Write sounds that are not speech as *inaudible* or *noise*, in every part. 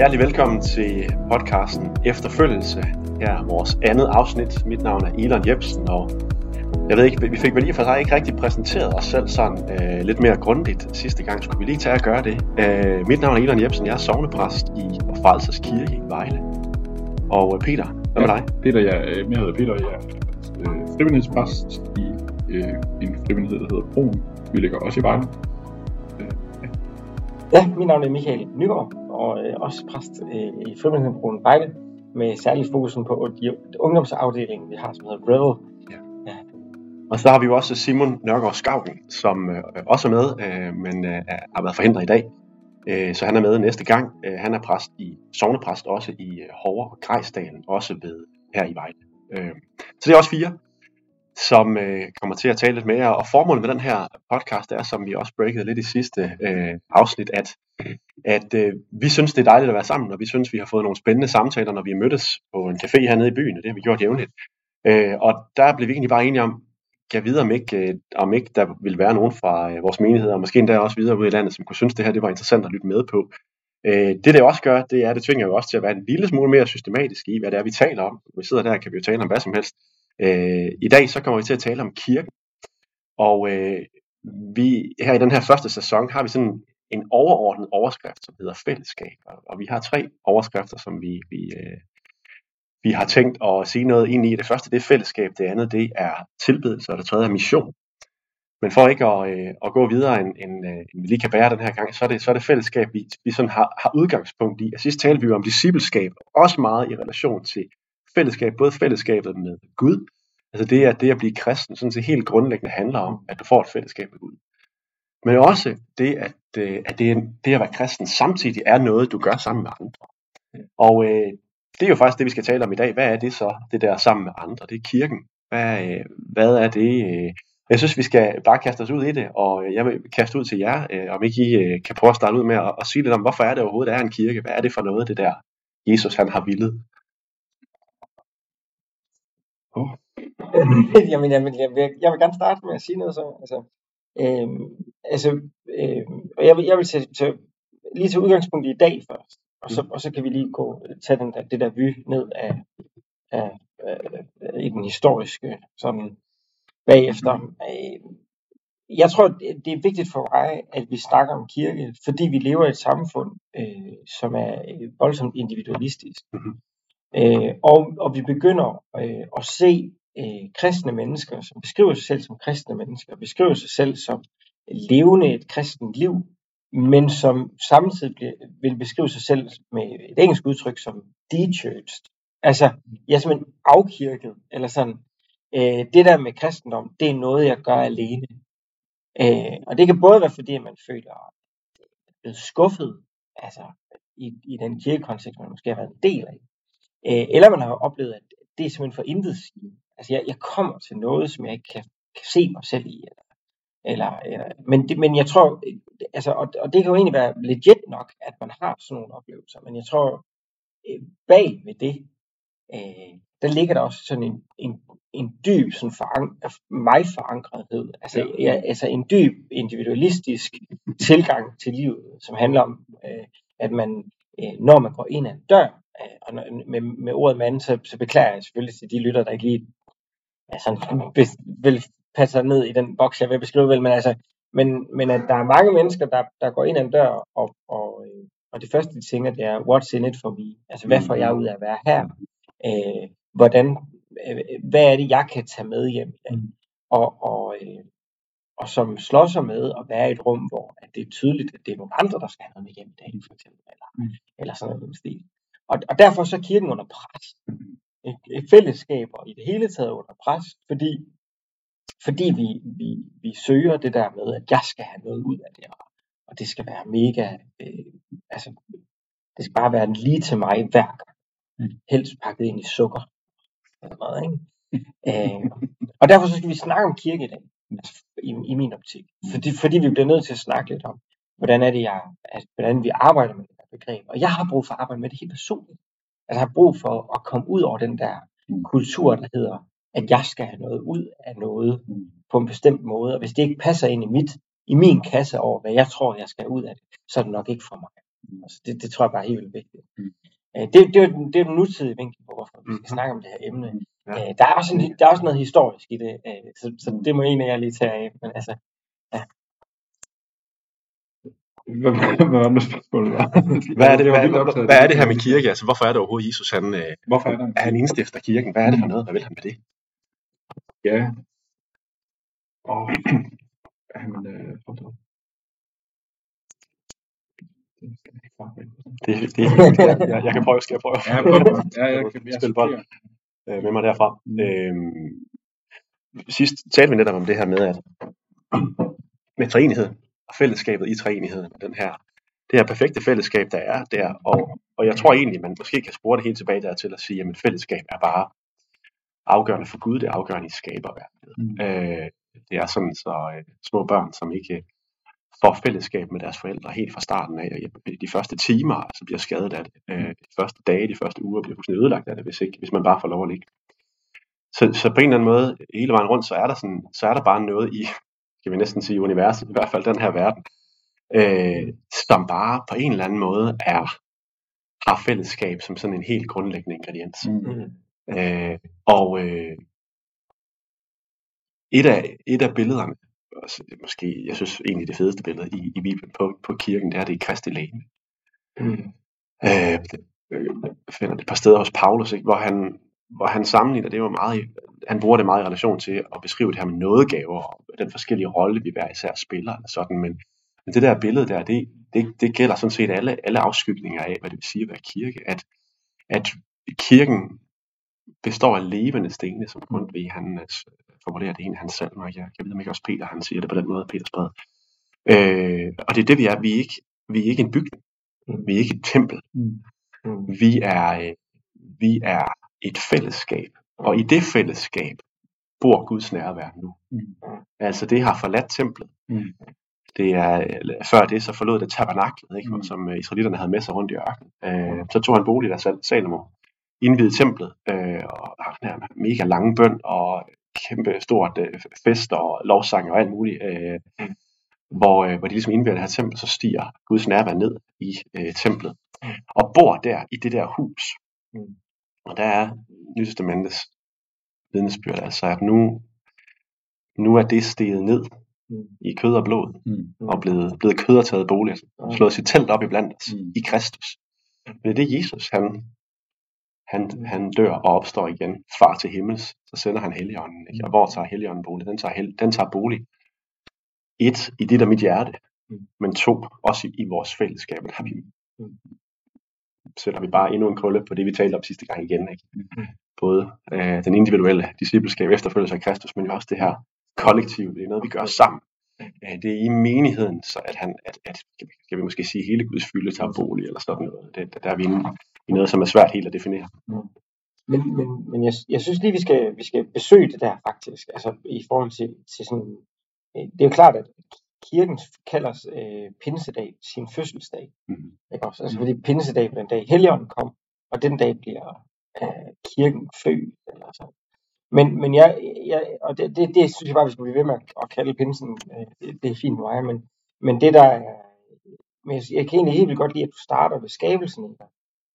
Hjertelig velkommen til podcasten Efterfølgelse. Her er vores andet afsnit. Mit navn er Elon Jebsen, og jeg ved ikke, vi fik vel lige for sig ikke rigtig præsenteret os selv sådan øh, lidt mere grundigt sidste gang. Skulle vi lige tage at gøre det? Øh, mit navn er Elon Jebsen, jeg er sovnepræst i Frelsers Kirke i Vejle. Og øh, Peter, hvad med Ja, dig? Peter, jeg, øh, jeg hedder Peter, jeg er øh, frivillighedspræst i øh, en frivillighed, der hedder Broen. Vi ligger også i Vejle. Øh, Ja, mit navn er Michael Nygaard, og øh, også præst øh, i Frivillighedsbroen Vejle, med særlig fokus på de ungdomsafdelingen, vi har, som hedder Revel. Og så har vi jo også Simon Nørgaard Skavgen, som øh, også er med, øh, men øh, har været forhindret i dag. Øh, så han er med næste gang. Øh, han er præst i sovnepræst også i øh, Hårde og Grejsdalen, også ved her i Vejle. Øh, så det er også fire, som øh, kommer til at tale lidt mere. Og formålet med den her podcast er, som vi også breakede lidt i sidste øh, afsnit, at, at øh, vi synes, det er dejligt at være sammen, og vi synes, vi har fået nogle spændende samtaler, når vi mødtes på en café hernede i byen, og det har vi gjort jævnligt. Øh, og der blev vi egentlig bare enige om, kan vide, om ikke, øh, om ikke der vil være nogen fra øh, vores menigheder, og måske endda også videre ude i landet, som kunne synes, det her det var interessant at lytte med på. Øh, det det også gør, det er, det tvinger jo også til at være en lille smule mere systematisk i, hvad det er, vi taler om. Når vi sidder der, kan vi jo tale om hvad som helst. Øh, I dag så kommer vi til at tale om kirken. Og øh, vi her i den her første sæson har vi sådan en overordnet overskrift, som hedder fællesskab. Og, og vi har tre overskrifter, som vi, vi, øh, vi har tænkt at sige noget ind i. Det første det er fællesskab, det andet det er tilbedelse, og det tredje er mission. Men for ikke at, øh, at gå videre, end, end, øh, end vi lige kan bære den her gang, så er det, så er det fællesskab, vi, vi sådan har, har udgangspunkt i. Og sidst talte vi jo om discipleskab, også meget i relation til fællesskab, både fællesskabet med Gud, altså det at, det at blive kristen, sådan set helt grundlæggende handler om, at du får et fællesskab med Gud. Men også det, at, øh, at det, det at være kristen samtidig er noget, du gør sammen med andre. Og øh, det er jo faktisk det, vi skal tale om i dag. Hvad er det så, det der sammen med andre? Det er kirken. Hvad, øh, hvad er det? øh? Jeg synes, vi skal bare kaste os ud i det, og jeg vil kaste ud til jer, øh, om ikke I øh, kan prøve at starte ud med at, at sige lidt om, hvorfor er det overhovedet er en kirke? Hvad er det for noget, det der Jesus han har villet? *laughs* Jamen, jeg, vil, jeg, vil, jeg vil gerne starte med at sige noget så. Altså, øhm, altså, øhm, og jeg vil, jeg vil tage, tage, lige til udgangspunkt i dag først, og så, og så kan vi lige gå tage den der, det der vy ned af, af, af, i den historiske sådan bagefter. Øh, jeg tror, det er vigtigt for mig, at vi snakker om kirke, fordi vi lever i et samfund, øh, som er øh, voldsomt individualistisk. Mhm. Øh, og, og vi begynder øh, at se øh, kristne mennesker, som beskriver sig selv som kristne mennesker, beskriver sig selv som levende et kristent liv, men som samtidig bliver, vil beskrive sig selv med et engelsk udtryk som de-churched. Altså, jeg er simpelthen afkirket, eller sådan. Øh, det der med kristendom, det er noget, jeg gør alene. Øh, og det kan både være, fordi man føler blevet skuffet, altså i, i den kirkekontekst, man måske har været en del af. Øh, eller man har oplevet, at det er simpelthen for intet Altså jeg, jeg kommer til noget, som jeg ikke kan, kan se mig selv i. Eller, eller, eller men, det, men jeg tror, altså, og, og det kan jo egentlig være legit nok, at man har sådan nogle oplevelser, men jeg tror, øh, bag ved det, øh, der ligger der også sådan en, en, en dyb sådan forank, mig forankrethed, altså, Ja. ja, altså en dyb individualistisk tilgang til livet, som handler om, øh, at man, øh, når man går ind ad en dør, øh, og med, med ordet mand, så, så beklager jeg selvfølgelig til de lytter, der ikke lige altså, vil passe sig ned i den boks, jeg vil beskrive, vel, men, altså, men, men at der er mange mennesker, der, der går ind ad en dør, og, og, øh, og det første, de tænker, det er, what's in it for me? Altså, hvad får jeg ud af at være her? Øh, hvordan, øh, hvad er det, jeg kan tage med hjem i dag? Og, og, øh, og som slår sig med at være i et rum, hvor at det er tydeligt, at det er nogle andre, der skal have noget med hjem i dag, for eksempel, eller, Mm. eller sådan noget stil. Og, og derfor så er kirken under pres. Et, et fællesskab og i det hele taget under pres, fordi, fordi vi, vi, vi søger det der med, at jeg skal have noget ud af det, og- og det skal være mega, øh, altså, det skal bare være lige til mig hver gang. Mm. Helst pakket ind i sukker. Eller noget, ikke? *laughs* Øh, og derfor så skal vi snakke om kirke i dag, altså, i, i min optik. Fordi, fordi vi bliver nødt til at snakke lidt om, hvordan er det, jeg, altså, hvordan vi arbejder med det her begreb. Og jeg har brug for at arbejde med det helt personligt. Altså jeg har brug for at komme ud over den der Mm. kultur, der hedder, at jeg skal have noget ud af noget Mm. på en bestemt måde. Og hvis det ikke passer ind i mit i min kasse over, hvad jeg tror, jeg skal have ud af det, så er det nok ikke for mig. Mm. Altså, det, det tror jeg bare er helt vildt vigtigt. Mm. Øh, det, det, er den- det er den nutidige vinkel på, hvorfor vi skal Mhm. snakke om det her emne. Mm. Ja. Øh, der, er også en, der er også noget historisk i det, øh, så, så det må en af jer lige tage af. Men altså, Hvad, hvad var det spørgsmål? *laughs* Hvad er det, var hvad, optaget hvad er det her med kirke? Altså, hvorfor er det overhovedet, Jesus han, øh, Hvorfor er der er han indstifter kirken? Hvad er det for noget? Hvad vil han med det? Ja. Og *clears throat* han, øh. Det. Det, det jeg, jeg, jeg kan prøve, skal jeg prøve? Ja, prøv ja, jeg *laughs* kan jeg Spil bold øh, med mig derfra. Mm. Øhm, sidst talte vi netop om det her med, at med træenighed og fællesskabet i træenigheden, den her, det her perfekte fællesskab, der er der, og, og jeg tror egentlig, man måske kan spore det helt tilbage dertil og sige, at fællesskab er bare afgørende for Gud, det er afgørende i skaberværket. Mm. Øh, det er sådan, så øh, små børn, som ikke får fællesskab med deres forældre helt fra starten af, og de første timer altså bliver skadet af det. Øh, de første dage, de første uger bliver fuldstændig ødelagt af det, hvis, ikke, hvis man bare får lov at ligge. Så, så på en eller anden måde, hele vejen rundt, så er der, sådan, så er der bare noget i, skal vi næsten sige, universet, i hvert fald den her verden, øh, som bare på en eller anden måde er har fællesskab som sådan en helt grundlæggende ingrediens. Mm. mm, Øh, og øh, et, af, et af billederne, også, måske, jeg synes egentlig det fedeste billede i, i Bibelen på, på kirken, det er det i Kristi læge. mm, Øh, øh, finder det et par steder hos Paulus, ikke, hvor, han, hvor han sammenligner det var meget, han bruger det meget i relation til at beskrive det her med nådegaver og den forskellige rolle, vi hver især spiller. Eller sådan, men, men det der billede der, det, det, det gælder sådan set alle, alle afskygninger af, hvad det vil sige at være kirke. At, at kirken består af levende stene, som Grundtvig han øh, formulerer det i en af hans salmer. Jeg, jeg ved ikke også Peter, han siger det på den måde, Peters brev. Øh, og det er det, vi er. Vi er ikke, vi er ikke en bygning. Vi er ikke et tempel. Mm. mm, Vi er, øh, vi er et fællesskab. Og i det fællesskab bor Guds nærvær nu. Mm. Altså det har forladt templet. Mm. Det er, før det så forlod det tabernaklet, ikke? Mm. som øh, israelitterne havde med sig rundt i ørkenen. Øh, så tog han bolig der Sal- Salomo, indvidede templet, øh, og har den her mega lange bøn, og kæmpe stort øh, fest og lovsang og alt muligt. Øh, Mm. hvor, øh, hvor de ligesom indvider det her tempel, så stiger Guds nærvær ned i øh, templet, Mm. og bor der i det der hus. Mm. Og der er Nytestamentets vidnesbyrd, altså at nu, nu er det steget ned mm, i kød og blod, Mm. og blevet, blevet kød og taget bolig, Mm. slået sit telt op i blandt os, Mm. i Kristus. Men det er Jesus, han, han, han dør og opstår igen, far til himmels, så sender han Helligånden, ikke? og hvor tager Helligånden bolig? Den tager, hel, den tager bolig. Et, i dit og mit hjerte, Mm. men to, også i, i vores fællesskab. Der vi, Mm. Sætter vi bare endnu en krølle på det, vi talte om sidste gang igen. Ikke? Mm. Både øh, den individuelle discipleskab, efterfølgelse af Kristus, men jo også det her kollektive, det er noget, vi gør sammen. Øh, det er i menigheden, så at, han, at, at skal vi måske sige, hele Guds fylde tager bolig, eller sådan noget. Det, der er vi inde i noget, som er svært helt at definere. Men, men, men jeg, jeg synes lige, vi skal, vi skal besøge det der faktisk, altså i forhold til, til sådan, øh, det er jo klart, at kirken kalder øh, pinsedag sin fødselsdag, Mhm. ikke også? Altså fordi pinsedag var den dag, Helligånden kom, og den dag bliver øh, kirken født, eller så. Men, men jeg, jeg og det, det, det, synes jeg bare, vi skal blive ved med at, kalde pinsen, øh, det, det er fint med mig, men, men det der er, men jeg, jeg kan egentlig helt vildt godt lide, at du starter ved skabelsen,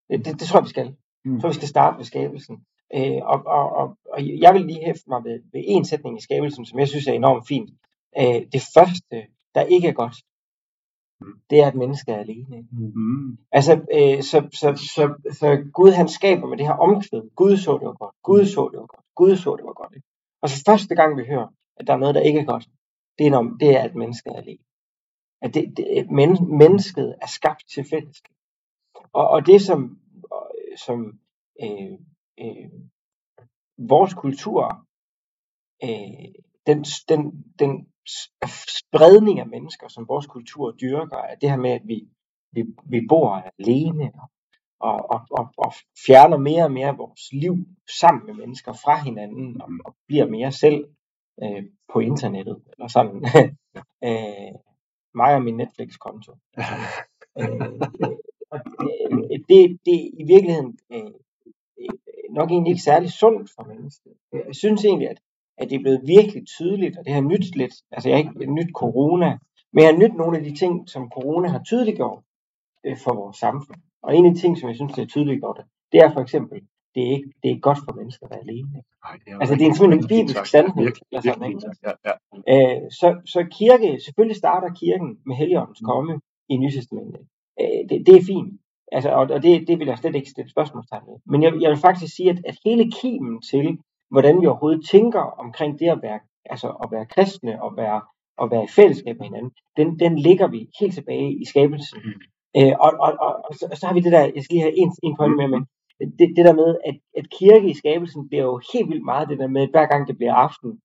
det, det, det tror jeg, vi skal. Mm. Så vi skal starte ved skabelsen. Øh, og, og, og, og jeg vil lige hæfte mig ved, ved en sætning i skabelsen, som jeg synes er enormt fint. Øh, det første, der ikke er godt, Mm. det er, at mennesket er alene. Mm. Altså, øh, så, så, så, så Gud han skaber med det her omkvæd. Gud så det var godt. Gud så det var godt. Gud så det var godt. Ikke? Og så første gang vi hører, at der er noget, der ikke er godt, det er, når, det er at mennesket er alene. At det, det, men, mennesket er skabt til fællesskab. Og, og det som, som øh, øh, vores kultur, øh, den, den, den spredning af mennesker, som vores kultur dyrker, er det her med, at vi, vi, vi bor alene og, og, og, og fjerner mere og mere vores liv sammen med mennesker fra hinanden og, og bliver mere selv øh, på internettet eller sådan. *laughs* øh, mig og min Netflix-konto. Øh, og det, det, det er i virkeligheden øh, øh nok egentlig ikke særlig sundt for mennesket. Jeg synes egentlig, at, at det er blevet virkelig tydeligt, og det har nyt lidt, altså jeg har ikke nyt corona, men jeg har nyt nogle af de ting, som corona har tydeliggjort, øh, for vores samfund. Og en af de ting, som jeg synes, det er tydeligt godt, det er for eksempel, det er ikke, det er godt for mennesker at være alene. Nej, det er Altså, det er simpelthen en bibelsk sandhed, eller sådan, ikke? Ja, ja. Øh, så, så kirke, selvfølgelig starter kirken med Helligåndens Mm. komme i Nytestamentet. Øh, det, det er fint. Altså, og, og det, det vil jeg slet ikke stille spørgsmålstegn ved. Men jeg, jeg vil faktisk sige, at, at hele kimen til, hvordan vi overhovedet tænker omkring det at være, altså at være kristne og være, og være i fællesskab med hinanden, den, den ligger vi helt tilbage i skabelsen. Mm. Øh, og, og, og, og, så, så har vi det der, jeg skal lige have en, en pointe med, med det, det der med, at, at kirke i skabelsen bliver jo helt vildt meget det der med, at hver gang det bliver aften,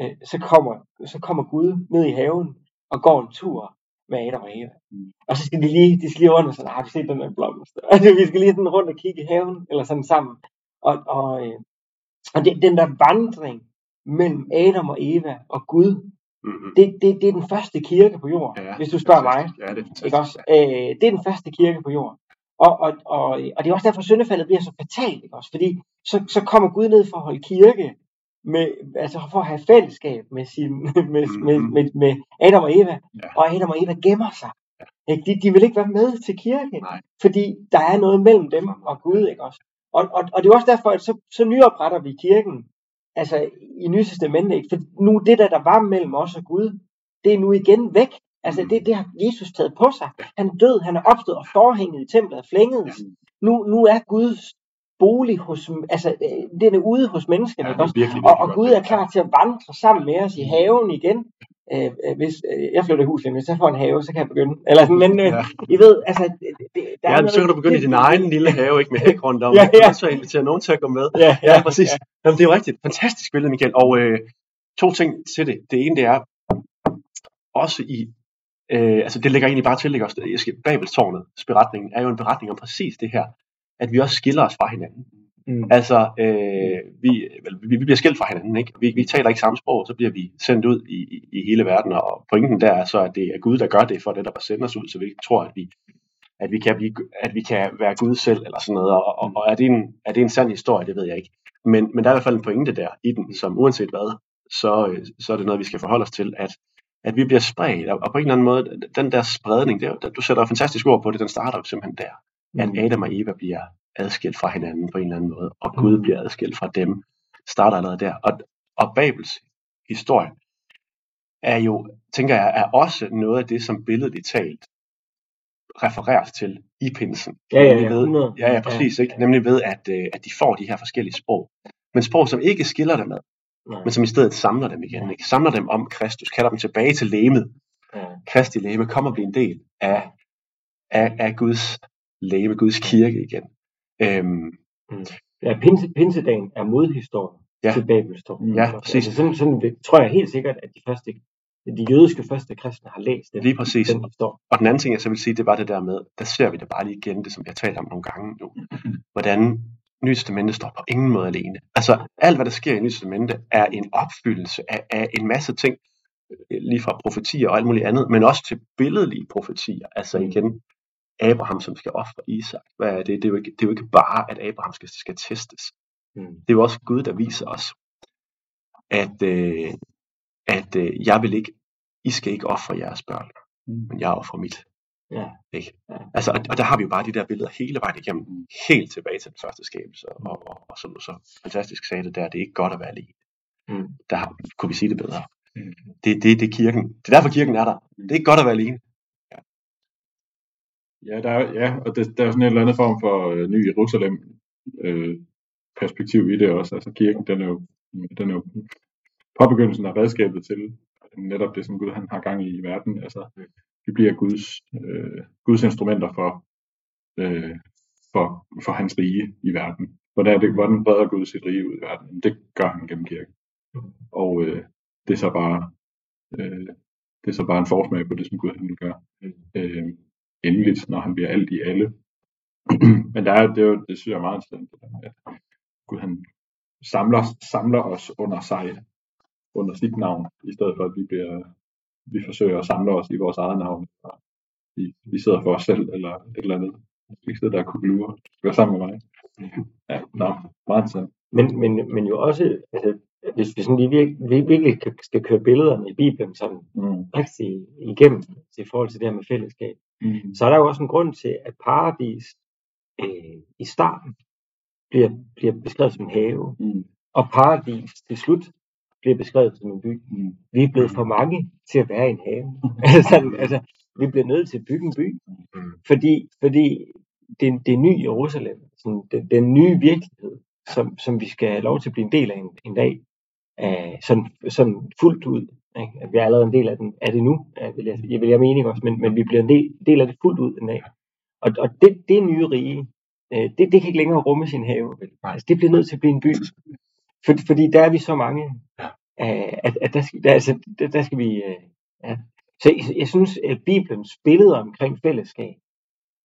øh, så, kommer, så kommer Gud ned i haven og går en tur med Adam og Eva. Mm. Og så skal de lige, de skal lige rundt og sådan, har du set den der blomst? Altså, *laughs* vi skal lige sådan rundt og kigge i haven, eller sådan sammen. Og, og, øh, og det, den der vandring mellem Adam og Eva og Gud, Mm-hmm. det, det, det er den første kirke på jorden, Ja, hvis du spørger mig. fantastisk. Ja, det er fantastisk. Ikke også? Øh, det er den første kirke på jorden. Og, og, og, og det er også derfor, at syndefaldet bliver så fatalt, ikke også? Fordi så, så kommer Gud ned for at holde kirke, med, altså for at have fællesskab med, sin, *laughs* med, Mhm. med, med, med Adam og Eva, Ja. og Adam og Eva gemmer sig. Ikke? De, de vil ikke være med til kirke, Nej. fordi der er noget mellem dem og Gud, ikke også? Og, og, og det er også derfor, at så, så nyopretter vi kirken, altså i Nye Testamentet, ikke? For nu det der, der var mellem os og Gud, det er nu igen væk. Altså det, det har Jesus taget på sig. Han død, han er opstået, og forhænget i templet er flænget. Ja. Nu, nu er Guds bolig hos, altså øh, den er ude hos menneskene, Ja, virkelig, Og, og Gud er klar til at vandre sammen med os i haven igen. Øh, øh, hvis øh, jeg flytter hus, hvis jeg får en have, så kan jeg begynde. Eller sådan, men øh, Ja. I ved, altså, det, der Ja, er så kan du begynde i din egen lille have, ikke med *laughs* hæk rundt om. Ja, ja. at invitere nogen til at gå med. Ja, Ja, præcis. Jamen, det er jo rigtigt. Fantastisk billede, Michael. Og øh, to ting til det. Det ene, det er også i, øh, altså det ligger egentlig bare til, ligger også, jeg skal, Babelstårnets beretning er jo en beretning om præcis det her, at vi også skiller os fra hinanden. Mm. Altså, øh, vi, vi, vi bliver skilt fra hinanden, ikke? Vi, vi taler ikke samme sprog, så bliver vi sendt ud i, i, i hele verden, og pointen der er så, at det er Gud, der gør det for det, der sender os ud, så vi tror, at vi, at vi kan, blive, at vi kan være Gud selv, eller sådan noget, og, og, og er, det en, er det en sand historie, det ved jeg ikke. Men, men der er i hvert fald en pointe der i den, som uanset hvad, så, øh, så er det noget, vi skal forholde os til, at, at vi bliver spredt, og, på en eller anden måde, den der spredning, det, du sætter et fantastisk ord på det, den starter jo simpelthen der, at Adam og Eva bliver adskilt fra hinanden på en eller anden måde, og Gud Mm. bliver adskilt fra dem, starter allerede der. Og, og Babels historie er jo, tænker jeg, er også noget af det, som billedet talt refereres til i pinsen. Ja, ja, ja, ved, 100. ja, ja, præcis. Ikke? Nemlig ved, at, øh, at de får de her forskellige sprog. Men sprog, som ikke skiller dem ad, Nej. men som i stedet samler dem igen. Ikke? Samler dem om Kristus, kalder dem tilbage til lægemet. Ja. Kristi læme kommer at blive en del af, af, af Guds læme, Guds kirke igen. Øhm, Ja, pinse, pinsedagen er modhistorien Ja. til Babelstårn. Ja, præcis. Altså, sådan, sådan det, tror jeg helt sikkert, at de første, de jødiske første kristne har læst den, lige præcis. den historie. Og den anden ting, jeg så vil sige, det var det der med, der ser vi det bare lige igen, det som jeg har talt om nogle gange nu, hvordan Nye Testamente står på ingen måde alene. Altså alt, hvad der sker i Nye Testamente, er en opfyldelse af, af en masse ting, øh, lige fra profetier og alt muligt andet, men også til billedlige profetier. Altså igen, Abraham, som skal ofre Isak. Hvad er det? Det er, jo ikke, det er jo ikke bare, at Abraham skal, skal testes. Mm. Det er jo også Gud, der viser os, at, øh, at øh, jeg vil ikke, I skal ikke ofre jeres børn, Mm. men jeg offrer mit. Ja. Ikke? Ja. Altså, og, og der har vi jo bare de der billeder hele vejen igennem, helt tilbage til den første skabelse, og, og, og som du så fantastisk sagde det der, det er ikke godt at være alene. Mm. Der har, kunne vi sige det bedre. Mm. Det, det, det kirken. Det er derfor kirken er der. Det er ikke godt at være alene. Ja, der er, ja, og det, der er sådan en eller anden form for øh, ny Jerusalem øh, perspektiv i det også. Altså kirken, den er jo, den er jo påbegyndelsen af redskabet til netop det, som Gud han har gang i i verden. Altså, vi bliver Guds, øh, Guds instrumenter for, øh, for, for hans rige i verden. Hvordan, er det, hvordan breder Gud sit rige ud i verden? Det gør han gennem kirken. Og øh, det er så bare øh, det er så bare en forsmag på det, som Gud han vil gøre. Øh, endeligt, når han bliver alt i alle. *clears throat* Men der er, det, er jo, det synes jeg er meget interessant, at Gud han samler, samler os under sig, under sit navn, i stedet for at vi, bliver, vi forsøger at samle os i vores eget navn. Og vi, vi sidder for os selv, eller et eller andet. Vi sidder der og skal være sammen med mig. Ja, nå, meget interessant. Men, men, men jo også, altså, hvis vi sådan lige virkelig, virkelig skal- skal køre billederne i Bibelen sådan Mm. rigtig igennem i forhold til det her med fællesskab, Mm. så er der jo også en grund til, at paradis øh, i starten bliver, bliver beskrevet som en have, Mm. og paradis til slut bliver beskrevet som en by. Mm. Vi er blevet for mange til at være i en have. *laughs* altså, altså, vi bliver nødt til at bygge en by, Mm. fordi, fordi det, det nye Jerusalem, sådan, den, den nye virkelighed, som, som vi skal have lov til at blive en del af en, en dag, øh, sådan, sådan fuldt ud. Ikke? Vi er allerede en del af, den, af det nu, vil jeg, jeg vil jeg mene også, men, men vi bliver en del, del af det fuldt ud en dag. Og, og det, det nye rige, øh, det, det kan ikke længere rumme sin have. vel? Altså, det bliver nødt til at blive en by. For, fordi der er vi så mange, øh, at, at der, skal, der, altså, der, der skal vi... Øh, ja. Så jeg, jeg synes, at Bibelens billeder omkring fællesskab,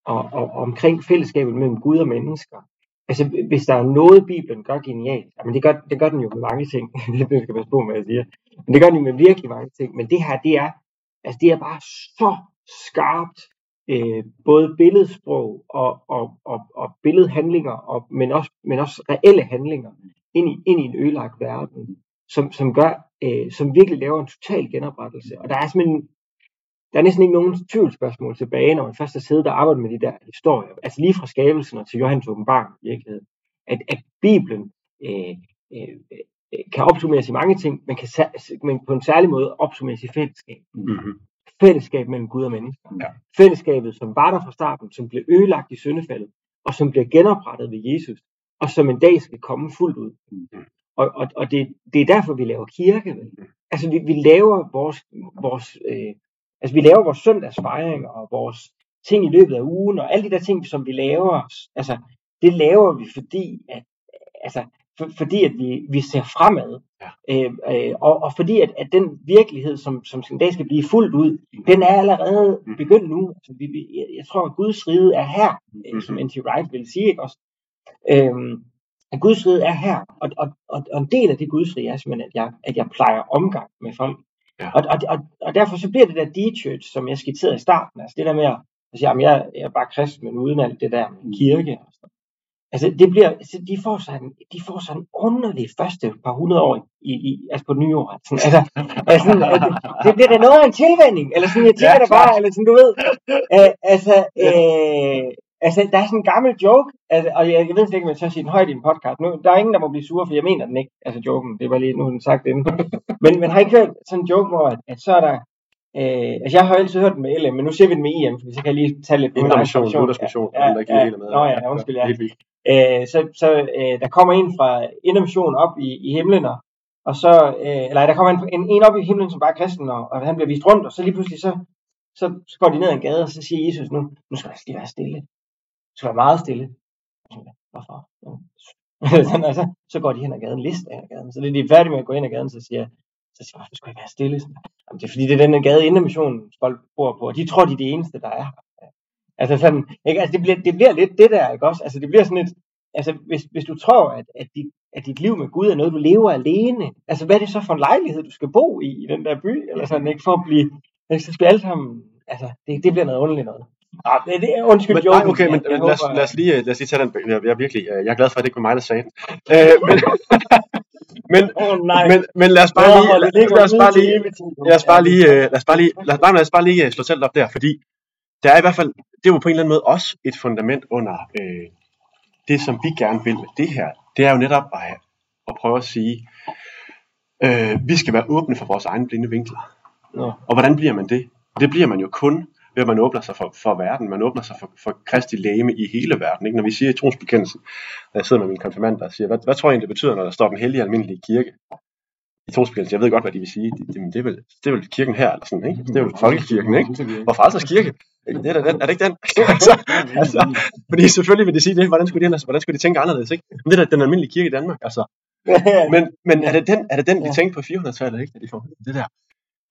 og, og, og omkring fællesskabet mellem Gud og mennesker, altså hvis der er noget, Bibelen gør genialt, men det gør, det gør den jo med mange ting, *laughs* det skal jeg passe på hvad jeg siger, men det gør den jo med virkelig mange ting, men det her, det er, altså det er bare så skarpt, øh, både billedsprog og, og, og, og billedhandlinger, og, men, også, men også reelle handlinger ind i, ind i en ødelagt verden, som, som gør, øh, som virkelig laver en total genoprettelse. Og der er simpelthen, der er næsten ikke nogen tvivlsspørgsmål tilbage, når man først har siddet og arbejdet med de der historier. Altså lige fra skabelsen og til Johannes åbenbaring i virkeligheden. At, at Bibelen øh, øh, øh, kan opsummeres i mange ting, men, kan, men på en særlig måde opsummeres i fællesskab. Mm-hmm. Fællesskab mellem Gud og mennesker. Ja. Fællesskabet, som var der fra starten, som blev ødelagt i syndefaldet, og som bliver genoprettet ved Jesus, og som en dag skal komme fuldt ud. Mhm. Og, og, og det, det er derfor, vi laver kirke. Vel? Altså, vi, vi laver vores, vores øh, altså, vi laver vores søndagsfejringer og vores ting i løbet af ugen, og alle de der ting, som vi laver, altså, det laver vi, fordi at, altså, for, fordi at vi, vi ser fremad. Ja. Øh, øh, og, og fordi at, at den virkelighed, som, som en dag skal blive fuldt ud, den er allerede Mhm. begyndt nu. Altså, vi, vi, jeg, tror, at Guds rige er her, øh, som Mhm. N.T. Wright ville sige, ikke også? Øhm, at Guds rige er her, og, og, og, og en del af det Guds rige er simpelthen, at jeg, at jeg plejer omgang med folk. Ja. Og, og, og, og derfor så bliver det der D-church, som jeg skitserede i starten, altså det der med at sige, jamen jeg, jeg er bare kristen, men uden alt det der med kirke. Og sådan. Altså det bliver, altså, de får en, de får en underlig første par hundrede år i, i, altså på nyår. Sådan, altså, altså, sådan, at det, bliver da noget af en tilvænning, eller sådan, jeg tænker Ja, da bare, eller sådan, du ved, øh, altså, øh, altså, der er sådan en gammel joke, altså, og jeg, jeg ved slet ikke, om jeg tør sige den højt i en podcast. Nu, der er ingen, der må blive sure, for jeg mener den ikke, altså joken, det var lige, nu den sagt inden. *laughs* Men man har ikke hørt sådan en joke, hvor at, at så er der, øh, altså jeg har altid hørt den med LM, men nu ser vi den med IM, for så kan jeg lige tage lidt Indre mission, Luthers mission, Ja, ja, der ikke ja, med. nå ja, undskyld, ja. Helt vildt. Øh, så så øh, der kommer en fra Indermission op i, i himlen, og, og så, øh, eller der kommer en, en, en op i himlen, som bare er kristen, og, og han bliver vist rundt, og så lige pludselig, så, så, så går de ned ad en gade, og så siger Jesus nu, nu skal der lige være stille. Du skal være meget stille. Hvorfor? *laughs* Sådan, altså, så går de hen ad gaden, list af gaden. Så det er de er færdige med at gå ind ad gaden, så siger så siger jeg, hvorfor skulle jeg være stille? Sådan, Jamen, det er fordi, det er den her gade, Indermissionen folk bor på, og de tror, de er det eneste, der er. Altså, sådan, ikke? altså det, bliver, det bliver lidt det der, ikke også? Altså, det bliver sådan et, altså, hvis, hvis du tror, at, at, dit, at dit liv med Gud er noget, du lever alene, altså, hvad er det så for en lejlighed, du skal bo i, i den der by, eller sådan, ikke? For at blive, ikke? så skal alle sammen, altså, det, det bliver noget underligt noget. Ah, det, det, undskyld, Men, joken. nej, okay, men, Jeg- men lad, os, lad, os lige, lad os lige tage den. Jeg, jeg, er virkelig, øh, jeg er glad for, at det ikke var mig, der sagde den. Øh, men, *laughs* men, nej. men, men lad os bare lige, lad, os bare lige, lad os bare lige, øh, lad os bare lige, lad, nej, lad os bare lige øh, slå selv op der, fordi der er i hvert fald, det er jo på en eller anden måde også et fundament under øh, det, som vi gerne vil med det her. Det er jo netop at, at prøve at sige, øh, vi skal være åbne for vores egne blinde vinkler. Nå. Og hvordan bliver man det? Det bliver man jo kun ved at man åbner sig for, for verden, man åbner sig for, for Kristi læge i hele verden. Ikke? Når vi siger i trosbekendelsen, når jeg sidder med mine konfirmander og siger, hvad, hvad tror jeg egentlig det betyder, når der står den hellige almindelige kirke? I trosbekendelsen, jeg ved godt, hvad de vil sige. Det, det, det, er, vel, det er vel kirken her, eller sådan, ikke? Det er vel folkekirken, ikke? Hvor frelsers kirke? Det er, da den, er det ikke den? *laughs* altså, altså, fordi selvfølgelig vil de sige det, hvordan skulle de, ellers- hvordan skulle de tænke anderledes, ikke? Men det er da den almindelige kirke i Danmark, altså. *laughs* Men, men er det den, er det den de tænkte på 400-tallet, ikke? Da de får det der?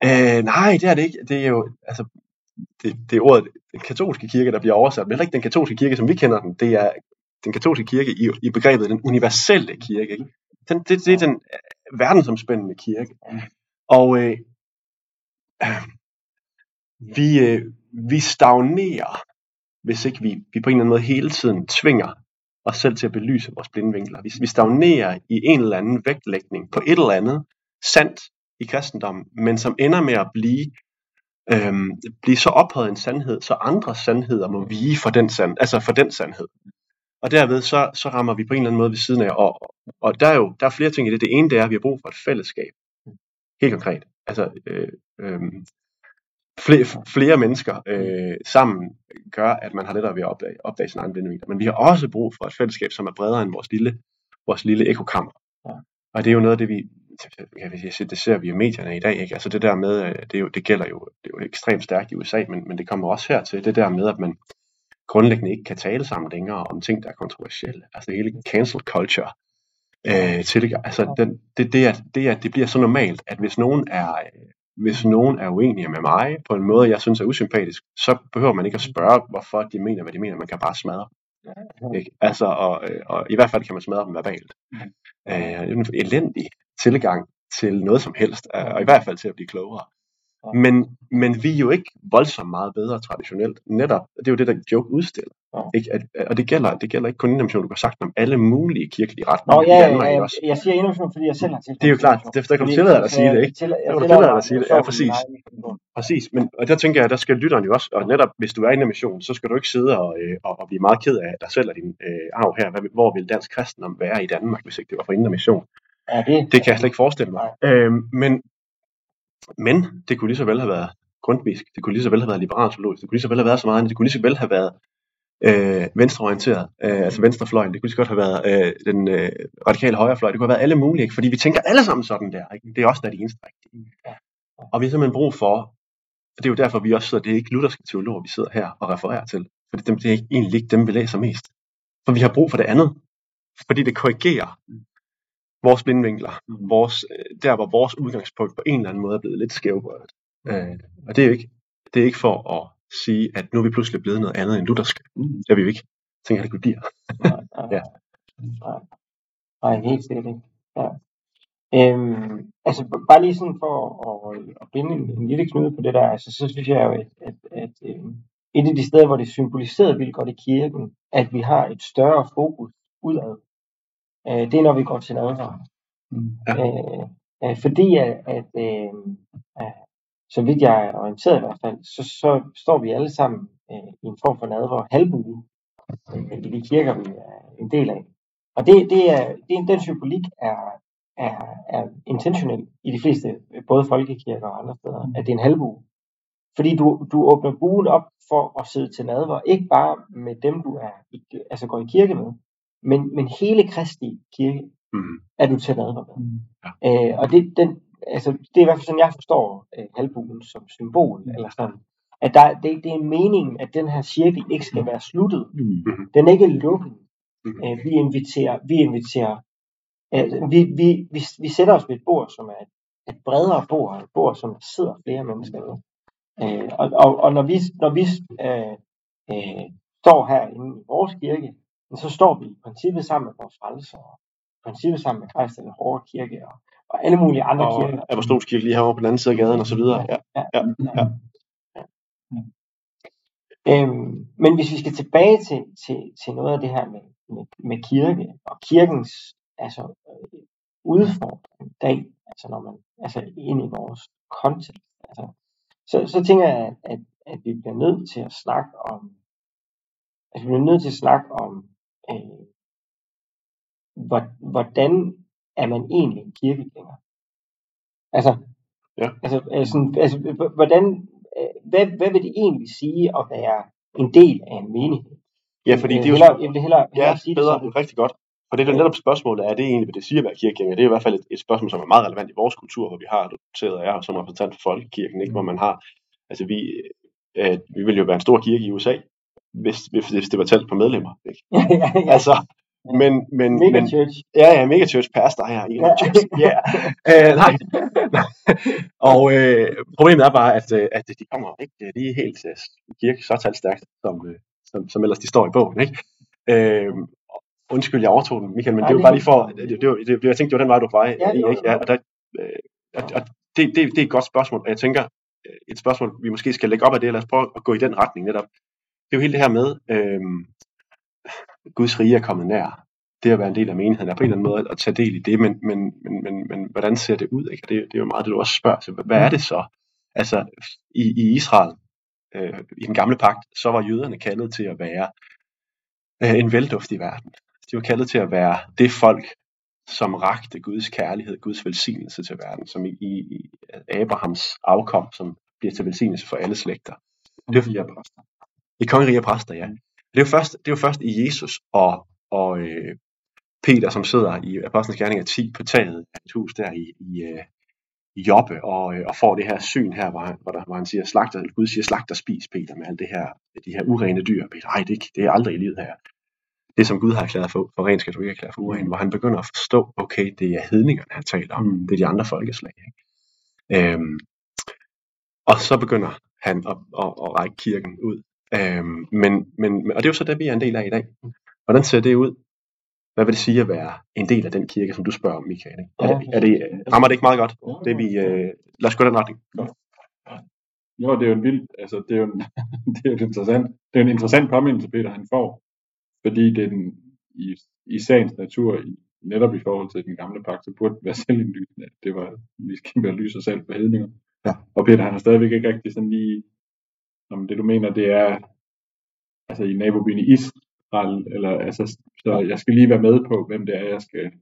Øh, nej, det er det ikke. Det er jo, altså, det, det er ordet, den katolske kirke, der bliver oversat, men heller ikke den katolske kirke, som vi kender den. Det er den katolske kirke i, i begrebet den universelle kirke. Ikke? Den, det, det er den øh, verdensomspændende kirke. Og øh, *clears throat* vi, øh, vi stagnerer, hvis ikke vi, vi på en eller anden måde hele tiden tvinger os selv til at belyse vores blindvinkler. Vi, vi stagnerer i en eller anden vægtlægning på et eller andet sandt i kristendommen, men som ender med at blive øhm, blive så ophøjet en sandhed, så andre sandheder må vige for den, sand, altså for den sandhed. Og derved så, så rammer vi på en eller anden måde ved siden af. Og, og der er jo der er flere ting i det. Det ene det er, at vi har brug for et fællesskab. Helt konkret. Altså, øh, øh, flere, flere mennesker øh, sammen gør, at man har lettere ved at opdage, opdage sin egen blinde Men vi har også brug for et fællesskab, som er bredere end vores lille, vores lille ekokammer. Ja. Og det er jo noget af det, vi, det ser vi i medierne i dag. Ikke? Altså det der med, øh, det, er jo, det gælder jo, det er jo ekstremt stærkt i USA, men, men det kommer også hertil, det der med, at man grundlæggende ikke kan tale sammen længere om ting, der er kontroversielle. Altså hele cancel culture. Øh, til, altså den, det, det, at, det, at det bliver så normalt, at hvis nogen er hvis nogen er uenige med mig på en måde, jeg synes er usympatisk, så behøver man ikke at spørge, hvorfor de mener, hvad de mener. Man kan bare smadre. Ikke? Altså, og, og i hvert fald kan man smadre dem verbalt. Øh, en elendig tilgang til noget som helst, og i hvert fald til at blive klogere. Men, men vi er jo ikke voldsomt meget bedre traditionelt. Netop, det er jo det, der joke udstiller. Ja. Ikke? At, og det gælder, det gælder ikke kun innovation, du kan sagt om alle mulige kirkelige retninger Nå, ja, i Danmark. Ja, ja, også. jeg siger innovation, fordi jeg selv har tilfældet. Det er jo klart, det, der kan du tillade dig at sige det, ikke? Til, jeg, jeg dig at sige det, ja, præcis. Præcis, men og der tænker jeg, der skal lytteren jo også, og netop hvis du er i innovation, så skal du ikke sidde og, øh, og, og blive meget ked af dig selv og din øh, arv her. Hvor vil dansk kristendom være i Danmark, hvis ikke det var for innovation? Ja, det, det kan jeg slet ikke forestille mig. Øhm, men men det kunne lige så vel have været grundvisk, det kunne lige så vel have været liberalt det kunne lige så vel have været så meget, det kunne lige så vel have været øh, venstreorienteret, øh, altså venstrefløjen, det kunne lige så godt have været øh, den øh, radikale højrefløj, det kunne have været alle mulige, ikke? fordi vi tænker alle sammen sådan der, ikke? det er også der de eneste rigtige. Og vi har simpelthen brug for, og det er jo derfor vi også sidder, det er ikke lutherske teologer, vi sidder her og refererer til, for det, det er egentlig ikke dem, vi læser mest. For vi har brug for det andet, fordi det korrigerer vores blindvinkler, mm. vores, øh, der hvor vores udgangspunkt på en eller anden måde er blevet lidt skævbrødet. Øh, og det er ikke, det er ikke for at sige, at nu er vi pludselig blevet noget andet end luthersk. Mm. Det er vi jo ikke. Jeg tænker, det kunne nej, nej, *laughs* ja. nej, nej, helt sikkert ikke. Ja. Øhm, altså bare lige sådan for at, at binde en, en lille knude på det der, altså, så synes jeg jo, at, at, at øhm, et af de steder, hvor det er symboliseret vildt godt i kirken, at vi har et større fokus udad øh, det er når vi går til nadver. Mm. Ja. Øh, øh, fordi at, at øh, øh, så vidt jeg er orienteret i hvert fald, så, så står vi alle sammen øh, i en form for nadver halvbue øh, i de kirker, vi er en del af. Og det, det er, det den symbolik er, er, er intentionel i de fleste, både folkekirker og andre steder, at det er en halvbue. Fordi du, du åbner buen op for at sidde til nadver, ikke bare med dem, du er, altså går i kirke med, men, men hele Kristi kirke mm. er du til nadver med. Mm. Ja. Øh, og det, den, altså, det er i hvert fald sådan, jeg forstår øh, halvbuen som symbol, mm. eller sådan, at der, det, det er meningen, at den her cirkel ikke skal være sluttet. Mm. Den er ikke lukket. Mm. Øh, vi inviterer, vi inviterer, øh, vi, vi, vi, vi sætter os ved et bord, som er et, et bredere bord, et bord, som der sidder flere mennesker ved. Øh, og, og, og når vi, når vi øh, øh, står her inde i vores kirke, men så står vi i princippet sammen med vores frelser, og i princippet sammen med Christ eller Hårde Kirke, og, og alle mulige andre og kirker. Og Apostolskirke lige herovre på den anden side af gaden, og så videre. Ja, ja, ja. ja. ja. Øhm, men hvis vi skal tilbage til, til, til noget af det her med, med, med kirke, og kirkens altså, øh, udfordring i dag, altså når man altså ind i vores kontekst, altså, så, så tænker jeg, at, at, at vi bliver nødt til at snakke om, altså vi bliver nødt til at snakke om øh, hvordan er man egentlig en kirkegænger? Altså, ja. altså, altså, altså hvordan, øh, hvad, hvad vil det egentlig sige at være en del af en menighed? Ja, fordi det er jo hellere, jeg vil hellere, hellere ja, sige bedre, det sådan. rigtig godt. For det er netop spørgsmålet, er det egentlig, hvad det siger at være kirkegænger? Det er i hvert fald et, et spørgsmål, som er meget relevant i vores kultur, hvor vi har adopteret jer som repræsentant for folkekirken, ikke? hvor man har, altså vi, øh, vi vil jo være en stor kirke i USA, hvis, hvis det var talt på medlemmer. Ikke? *laughs* ja, ja, ja. Altså, men, men, mega men, church. Ja, ja, mega church pastor her. I ja. church. *laughs* Ja. uh, *laughs* nej. og uh, problemet er bare, at, uh, at de kommer ikke de er helt uh, kirke så talstærkt, som, som, som ellers de står i bogen. Ikke? Uh, undskyld, jeg overtog den, Michael, men ja, det var bare lige for, det, det, det, det, jeg tænkte, det var den vej, du var vej ja, i, ikke? Ja, og der, uh, og, og det, det, det er et godt spørgsmål, og jeg tænker, et spørgsmål, vi måske skal lægge op af det, lad os prøve at gå i den retning netop det er jo hele det her med, øh, Guds rige er kommet nær. Det at være en del af menigheden er på en eller anden måde at tage del i det, men, men, men, men, men hvordan ser det ud? Ikke? Det, det er jo meget det, du også spørger til. Hvad er det så? Altså i, i Israel, øh, i den gamle pagt, så var jøderne kaldet til at være øh, en velduft i verden. De var kaldet til at være det folk, som rakte Guds kærlighed, Guds velsignelse til verden, som i, i, Abrahams afkom, som bliver til velsignelse for alle slægter. Det er præster. I kongeriger og præster, ja. Det er jo først, det er jo først i Jesus og, og øh, Peter, som sidder i Apostlenes Gerninger 10 på taget af et hus der i, i, øh, i Jobbe, og, øh, og får det her syn her, hvor han, hvor, der, hvor han siger, slagter, Gud siger, slagter spis, Peter, med alt det her, de her urene dyr. Peter, nej, det, det er aldrig i livet her. Det, som Gud har erklæret for, for ren, skal du ikke erklære for uren, hvor han begynder at forstå, okay, det er hedningerne, han taler om. Mm. Det er de andre folkeslag. Ikke? Øhm, og så begynder han at, at, at række kirken ud. Øhm, men, men, og det er jo så det, vi er en del af i dag. Hvordan ser det ud? Hvad vil det sige at være en del af den kirke, som du spørger om, Michael? Ikke? Er, det, er det, rammer det ikke meget godt? Det vi, øh, lad os gå den retning. Jo, det er jo en vild, altså det er jo en, *laughs* det er jo interessant, det er en interessant påmindelse, Peter han får, fordi det er den, i, i sagens natur, i, netop i forhold til den gamle pagt, så burde være selvindlysende, at det var, vi skal være lys og selv for hedninger. Ja. Og Peter han har stadigvæk ikke rigtig sådan lige, om det du mener, det er, altså i nabobyen i Israel, eller altså, så jeg skal lige være med på, hvem det er, jeg skal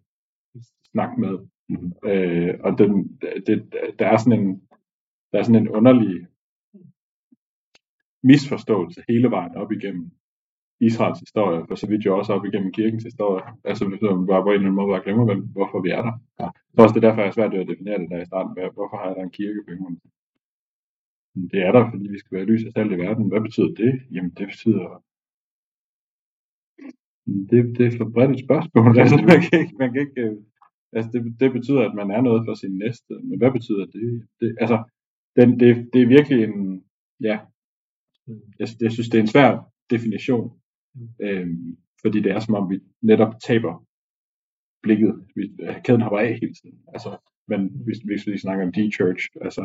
snakke med. Mhm. Øh, og den, det, der er sådan en, der er sådan en underlig misforståelse hele vejen op igennem Israels historie, for så vidt jo også op igennem kirkens historie. Altså man bare på en eller anden måde bare glemmer, hvem, hvorfor vi er der. Ja. Så også det er derfor, jeg er svært ved at definere det der i starten. Hvorfor har jeg der en kirke på jorden? Det er der, fordi vi skal være lys og salt i verden. Hvad betyder det? Jamen det betyder... Det, det er for bredt et spørgsmål. *laughs* Altså, man kan ikke, man kan ikke, øh, altså det, det betyder, at man er noget for sin næste. Men hvad betyder det? det altså, den, det, det er virkelig en... Ja, jeg, jeg synes, det er en svær definition. Øhm, fordi det er som om, vi netop taber blikket. Vi, øh, kæden hopper af hele tiden. Altså, men hvis, hvis vi snakker om de-church, altså,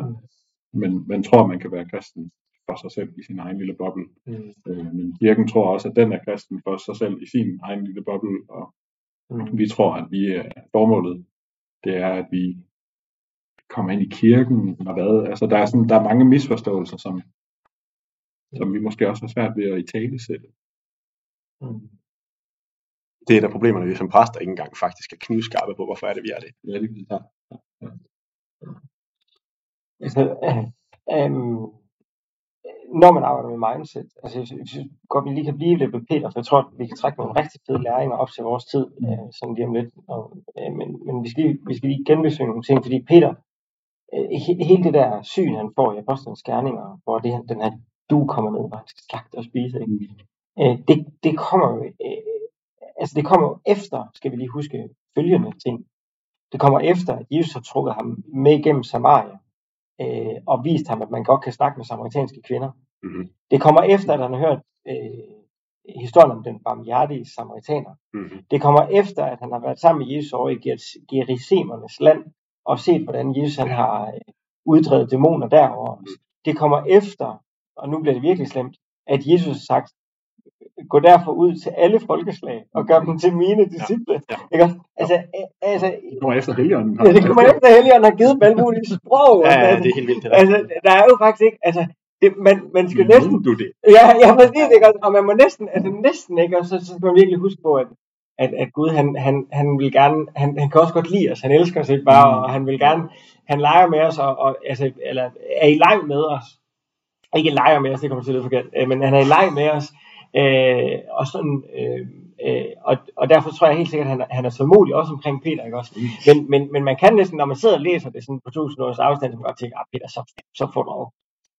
men man tror, man kan være kristen for sig selv i sin egen lille boble. Mm. Øh, men kirken tror også, at den er kristen for sig selv i sin egen lille boble, og Mm. vi tror, at vi er formålet, det er, at vi kommer ind i kirken, og hvad, altså der er, sådan, der er mange misforståelser, som, som vi måske også har svært ved at i tale sætte. Mm. Det er et af problemerne, vi som præster ikke engang faktisk er knivskarpe på, hvorfor er det, vi er det. Ja, det, ja. Altså, øh, *clears throat* øhm, når man arbejder med mindset, altså jeg synes godt, vi lige kan blive lidt ved Peter, for jeg tror, at vi kan trække nogle rigtig fede læringer op til vores tid, øh, sådan lige om lidt. Og, øh, men men vi, skal lige, vi skal lige genbesøge nogle ting, fordi Peter, øh, he- hele det der syn, han får i Apostlenes Gerninger, hvor det, den her du kommer ned, hvor han skal slagte og spise, ikke? øh, det, det kommer jo, øh, altså det kommer jo efter, skal vi lige huske, følgende ting. Det kommer efter, at Jesus har trukket ham med igennem Samaria, øh, og vist ham, at man godt kan snakke med samaritanske kvinder. Mhm. Det kommer efter, at han har hørt øh, historien om den barmhjertige samaritaner. Mm-hmm. Det kommer efter, at han har været sammen med Jesus over i Ger- Gerisemernes land, og set, hvordan Jesus han har øh, uddrevet dæmoner derovre. Det kommer efter, og nu bliver det virkelig slemt, at Jesus har sagt, gå derfor ud til alle folkeslag, og gør dem til mine disciple. ja. Ikke? også? Altså, altså, Det kommer efter helgenen. ja, det kommer efter, Helligånden har givet dem alle mulige sprog. Ja, altså, ja, det er helt vildt det der. Altså, der er jo faktisk ikke, altså, det, man, man skal næsten, du det. ja, ja, præcis, ikke? og man må næsten, altså næsten, ikke, og så, så skal man virkelig huske på, at, at, at Gud, han, han, han vil gerne, han, han kan også godt lide os, han elsker os ikke bare, og han vil gerne, han leger med os, og, og altså, eller er i leg med os, ikke leger med os, det kommer til at lyde forkert, øh, men han er i leg med os, øh, og sådan, øh, øh, og, og derfor tror jeg helt sikkert, at han, er- han er tålmodig også omkring Peter, ikke også? Men, men, men man kan næsten, når man sidder og læser det sådan på tusind års afstand, så man godt tænke, ah Peter, så, så får du lov.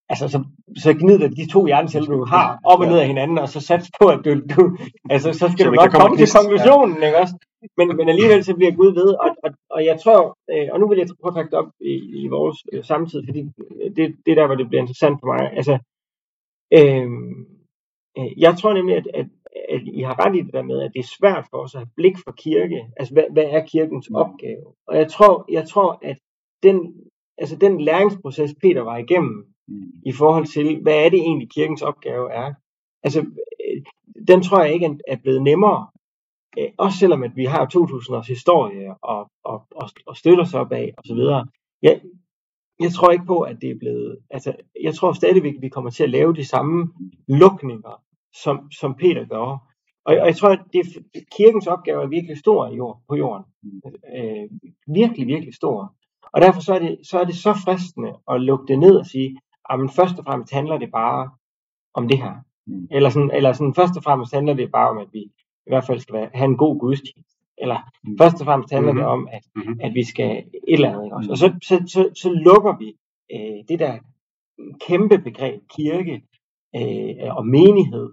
Altså, så, så gnid dig de to hjerneceller, du har, op og ned af hinanden, og så sats på, at du, du altså, så skal Så du nok komme komme til gnist, ja. konklusionen, ikke også? Men, men alligevel så bliver Gud ved, og, og, og jeg tror, øh, og nu vil jeg prøve at trække det op i, i vores øh, samtid, fordi det, det er der, hvor det bliver interessant for mig. Altså, øh, jeg tror nemlig, at, at, at I har ret i det der med, at det er svært for os at have blik for kirke. Altså, hvad, hvad er kirkens opgave? Og jeg tror, jeg tror at den, altså den læringsproces, Peter var igennem, Mm. i forhold til, hvad er det egentlig, kirkens opgave er. Altså, øh, den tror jeg ikke er- er blevet nemmere. Øh, Også selvom at vi har 2000 års historie og, og, og, og støtter sig op af osv. Jeg, jeg tror ikke på, at det er blevet, altså, jeg tror stadigvæk, at vi kommer til at lave de samme lukninger, som, som Peter gør. Og, og jeg tror, at det, kirkens opgave er virkelig stor i jord, på jorden. Øh, virkelig, virkelig stor. Og derfor så er, det, så er det så fristende at lukke det ned og sige, at først og fremmest handler det bare om det her. Mm. Eller, sådan, eller sådan, først og fremmest handler det bare om, at vi i hvert fald skal have en god gudstjeneste. Eller Mm. først og fremmest handler Mhm. det om, at, Mhm. at vi skal et eller andet. Også? Og så, så, så, så lukker vi øh, det der kæmpe begreb kirke øh, og menighed,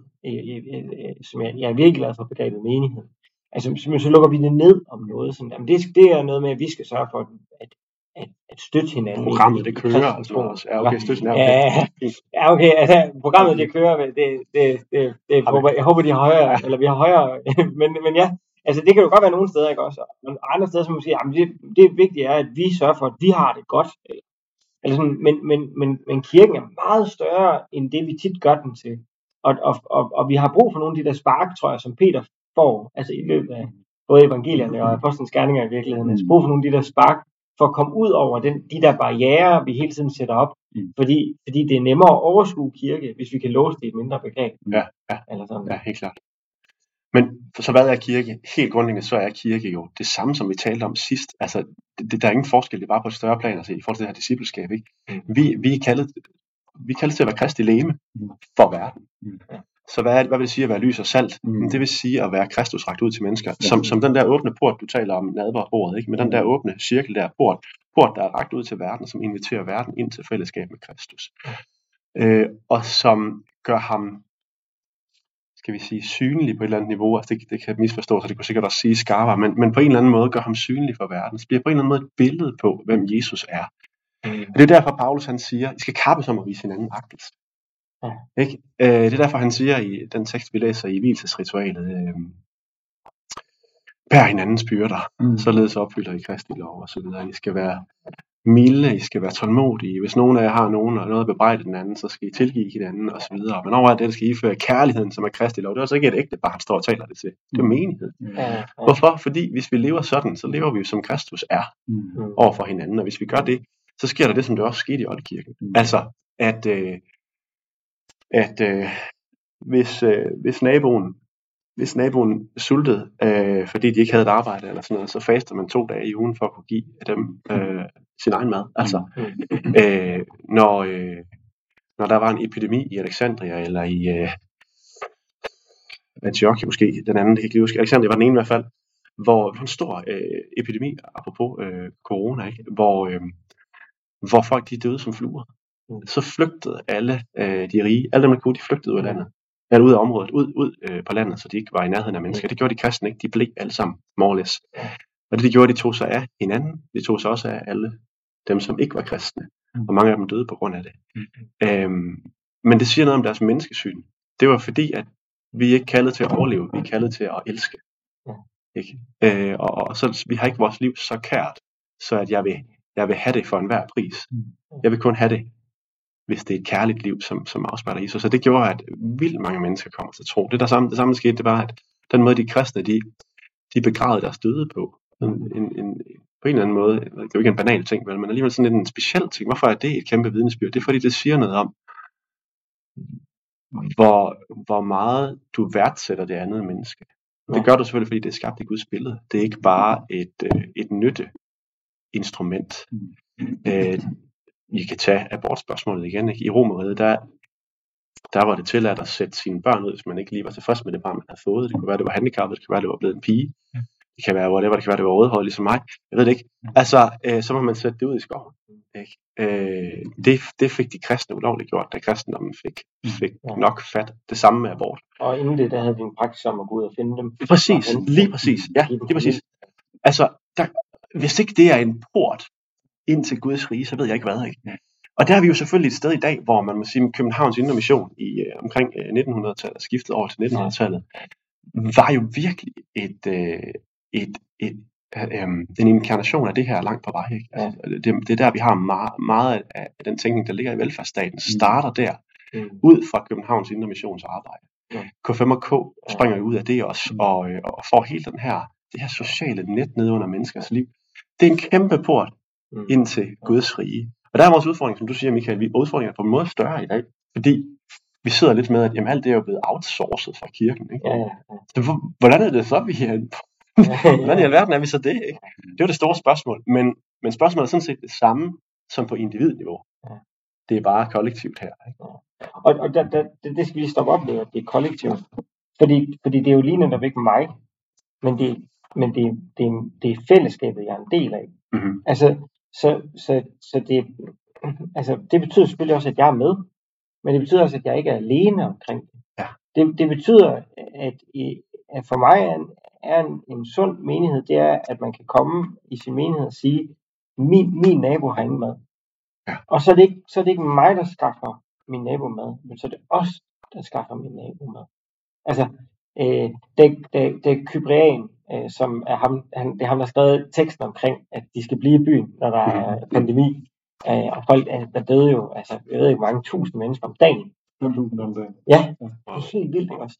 som jeg, jeg er virkelig glad for begrebet menighed. Altså, så, så lukker vi det ned om noget. Sådan, jamen det, det er noget med, at vi skal sørge for, at, at, at støtte hinanden. Programmet, det kører altså også. Ja, okay, støtten er Ja, ja, okay, altså programmet det kører, det, det, det, det, det håber, jeg håber de har højere, eller vi har højere, *laughs* men, men ja, altså det kan jo godt være nogle steder, ikke også, og andre steder, som man siger, jamen det, det vigtige er, at vi sørger for, at vi har det godt, eller sådan, men, men, men, men kirken er meget større, end det vi tit gør den til, og, og, og, og vi har brug for nogle af de der spark, tror jeg, som Peter får, altså i løbet af både evangelierne og apostlenes gerninger i virkeligheden, altså brug for nogle af de der spark, for at komme ud over den, de der barriere, vi hele tiden sætter op, Mm. fordi, fordi det er nemmere at overskue kirke, hvis vi kan låse det i et mindre begreb. Ja, ja. Eller sådan. Ja, helt klart. Men så hvad er kirke? Helt grundlæggende så er kirke jo det samme, som vi talte om sidst. Altså, det, der er ingen forskel, det er bare på et større plan altså, i forhold til det her discipleskab. Ikke? Mm. Vi, vi, er kaldet, vi kaldet til at være kristi læme Mm. for verden. Mm. Så hvad, er, hvad vil det sige at være lys og salt? Mm. Mm. Det vil sige at være Kristus rakt ud til mennesker. Ja. Som, som den der åbne port, du taler om nadverbordet, ikke? med den der åbne cirkel der port, port, der er rakt ud til verden, som inviterer verden ind til fællesskab med Kristus. Øh, og som gør ham skal vi sige, synlig på et eller andet niveau. Altså det, det kan misforstås, og det kunne sikkert også sige skarpere, men, men på en eller anden måde gør ham synlig for verden. Så bliver på en eller anden måde et billede på, hvem Jesus er. Mm. Og det er derfor, Paulus han siger, I skal kappes om at vise hinanden agtelse. Ja. Ikke? Øh, det er derfor, han siger i den tekst, vi læser i hvilesesritualet, øh, bær hinandens byrder, Mm. således opfylder I Kristi lov og så videre. I skal være milde, I skal være tålmodige. Hvis nogen af jer har nogen og noget at bebrejde den anden, så skal I tilgive hinanden og så videre. Men over det skal I føre kærligheden, som er Kristi lov. Det er altså ikke et ægte barn, står og taler det til. Det er menighed. Ja, ja. Hvorfor? Fordi hvis vi lever sådan, så lever vi jo som Kristus er Mm. Mm. over for hinanden. Og hvis vi gør det, så sker der det, som det også skete i Oldekirken. Mm. Altså, at, øh, at øh, hvis, øh, hvis naboen hvis naboen sultede, øh, fordi de ikke havde et arbejde eller sådan noget, så faster man to dage i ugen for at kunne give dem øh, sin egen mad. Altså, Mm. *clears throat* øh, når, øh, når der var en epidemi i Alexandria, eller i øh, Antiochia måske, den anden, det kan jeg ikke huske. Alexandria var den ene i hvert fald, hvor en stor øh, epidemi, apropos øh, corona, ikke? Hvor, øh, hvor folk de døde som fluer. Mm. Så flygtede alle øh, de rige, alle dem der kunne, de flygtede ud af landet. Eller ud af området, ud, ud øh, på landet, så de ikke var i nærheden af mennesker. Det gjorde de kristne ikke, de blev alle sammen more less. Og det de gjorde, de tog sig af hinanden, de tog sig også af alle dem, som ikke var kristne. Mm. Og mange af dem døde på grund af det. Mm. Øhm, men det siger noget om deres menneskesyn. Det var fordi, at vi er ikke kaldet til at overleve, vi er kaldet til at elske. Ikke? Øh, og, og så vi har ikke vores liv så kært, så at jeg vil, jeg vil have det for enhver pris. Mm. Jeg vil kun have det, hvis det er et kærligt liv, som, som afspejler Jesus. Så det gjorde, at vildt mange mennesker kommer til tro. Det, der samme, det samme skete, det var, at den måde, de kristne, de, de begravede deres døde på, en, en, en, på en eller anden måde, det er jo ikke en banal ting, vel, men alligevel sådan en speciel ting. Hvorfor er det et kæmpe vidnesbyrd? Det er fordi, det siger noget om, hvor, hvor meget du værdsætter det andet menneske. Det gør du selvfølgelig, fordi det er skabt i Guds billede. Det er ikke bare et, øh, et nytte instrument. Øh, I kan tage abortspørgsmålet igen. Ikke? I Romeriet, der, der var det tilladt at sætte sine børn ud, hvis man ikke lige var tilfreds med det barn, man havde fået. Det kunne være, det var handicappet, det kunne være, det var blevet en pige. Det kan være whatever, det kan være, det var rødhåret ligesom mig. Jeg ved det ikke. Altså, øh, så må man sætte det ud i skoven. Ikke? Øh, det, det fik de kristne ulovligt gjort, da kristendommen fik, fik Ja. nok fat. Det samme med abort. Og inden det, der havde vi en praksis om at gå ud og finde dem. Præcis, lige præcis. Ja, lige præcis. Altså, der, hvis ikke det er en port ind til Guds rige, så ved jeg ikke hvad. Ikke? Og der er vi jo selvfølgelig et sted i dag, hvor man må sige, at Københavns Indre Mission i øh, omkring øh, 1900-tallet, skiftet over til 1900-tallet, var jo virkelig et, øh, et, et øh, øh, en inkarnation af det her langt på vej. Ikke? Altså, det, det er der, vi har meget, meget af den tænkning, der ligger i velfærdsstaten, starter der, Mm. ud fra Københavns Indre Missions arbejde. Ja. K5 og K springer jo ud af det også, og, øh, og får hele den her, det her sociale net ned under menneskers liv. Det er en kæmpe port Mm. ind til Guds rige. Og der er vores udfordring, som du siger, Michael, vi udfordringer er på en måde større i dag, fordi vi sidder lidt med, at jamen, alt det er jo blevet outsourcet fra kirken. Ikke? Ja, ja, ja. Så hvor- hvordan er det så, vi er, *laughs* hvordan i alverden er vi så det? Ikke? Det er jo det store spørgsmål. Men, men spørgsmålet er sådan set det samme som på individniveau. Ja. Det er bare kollektivt her. Ikke? Og, og der, der, det, det skal vi stoppe op med, at det er kollektivt. Fordi, fordi det er jo lige netop ikke mig, men det, men det, det, det er fællesskabet, jeg er en del af. Mm-hmm. Altså, så, så, så det, altså, det betyder selvfølgelig også, at jeg er med, men det betyder også, at jeg ikke er alene omkring det. Ja. Det, det betyder, at, at for mig er, en, er en, en sund menighed, det er, at man kan komme i sin menighed og sige, min, min nabo har ingen mad. Ja. Og så er, det ikke, så er det ikke mig, der skaffer min nabo mad, men så er det os, der skaffer min nabo mad. Altså, øh, det, det, det er Kyprian, øh, som er ham, han, det er ham, der har skrevet teksten omkring, at de skal blive i byen, når der er pandemi. Øh, og folk, der døde jo, altså, jeg ved ikke, mange tusind mennesker om dagen. 5.000 om dagen. Ja, det er helt vildt, også?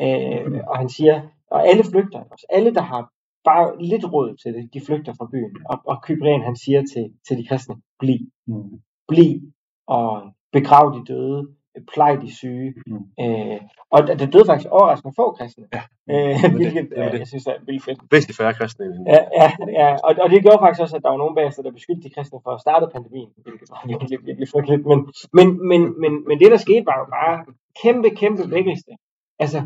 Øh, og han siger, og alle flygter, også? alle der har bare lidt råd til det, de flygter fra byen. Og, og Kyprian, han siger til, til de kristne, bliv, Mm. bliv og begrav de døde, plej de syge. Mm. Øh, og der, der døde faktisk overraskende få kristne, Ja. øh, det, *laughs* hvilket det er øh, det. jeg synes er vildt fedt. Væsentligt færre kristne end Ja, ja, ja. Og, og det gjorde faktisk også, at der var nogen bagefter, der beskyldte de kristne for at starte pandemien, hvilket var *laughs* virkelig, virkelig frygteligt. Men, men, men, men, men det, der skete, var jo bare kæmpe, kæmpe vækkelse. Altså,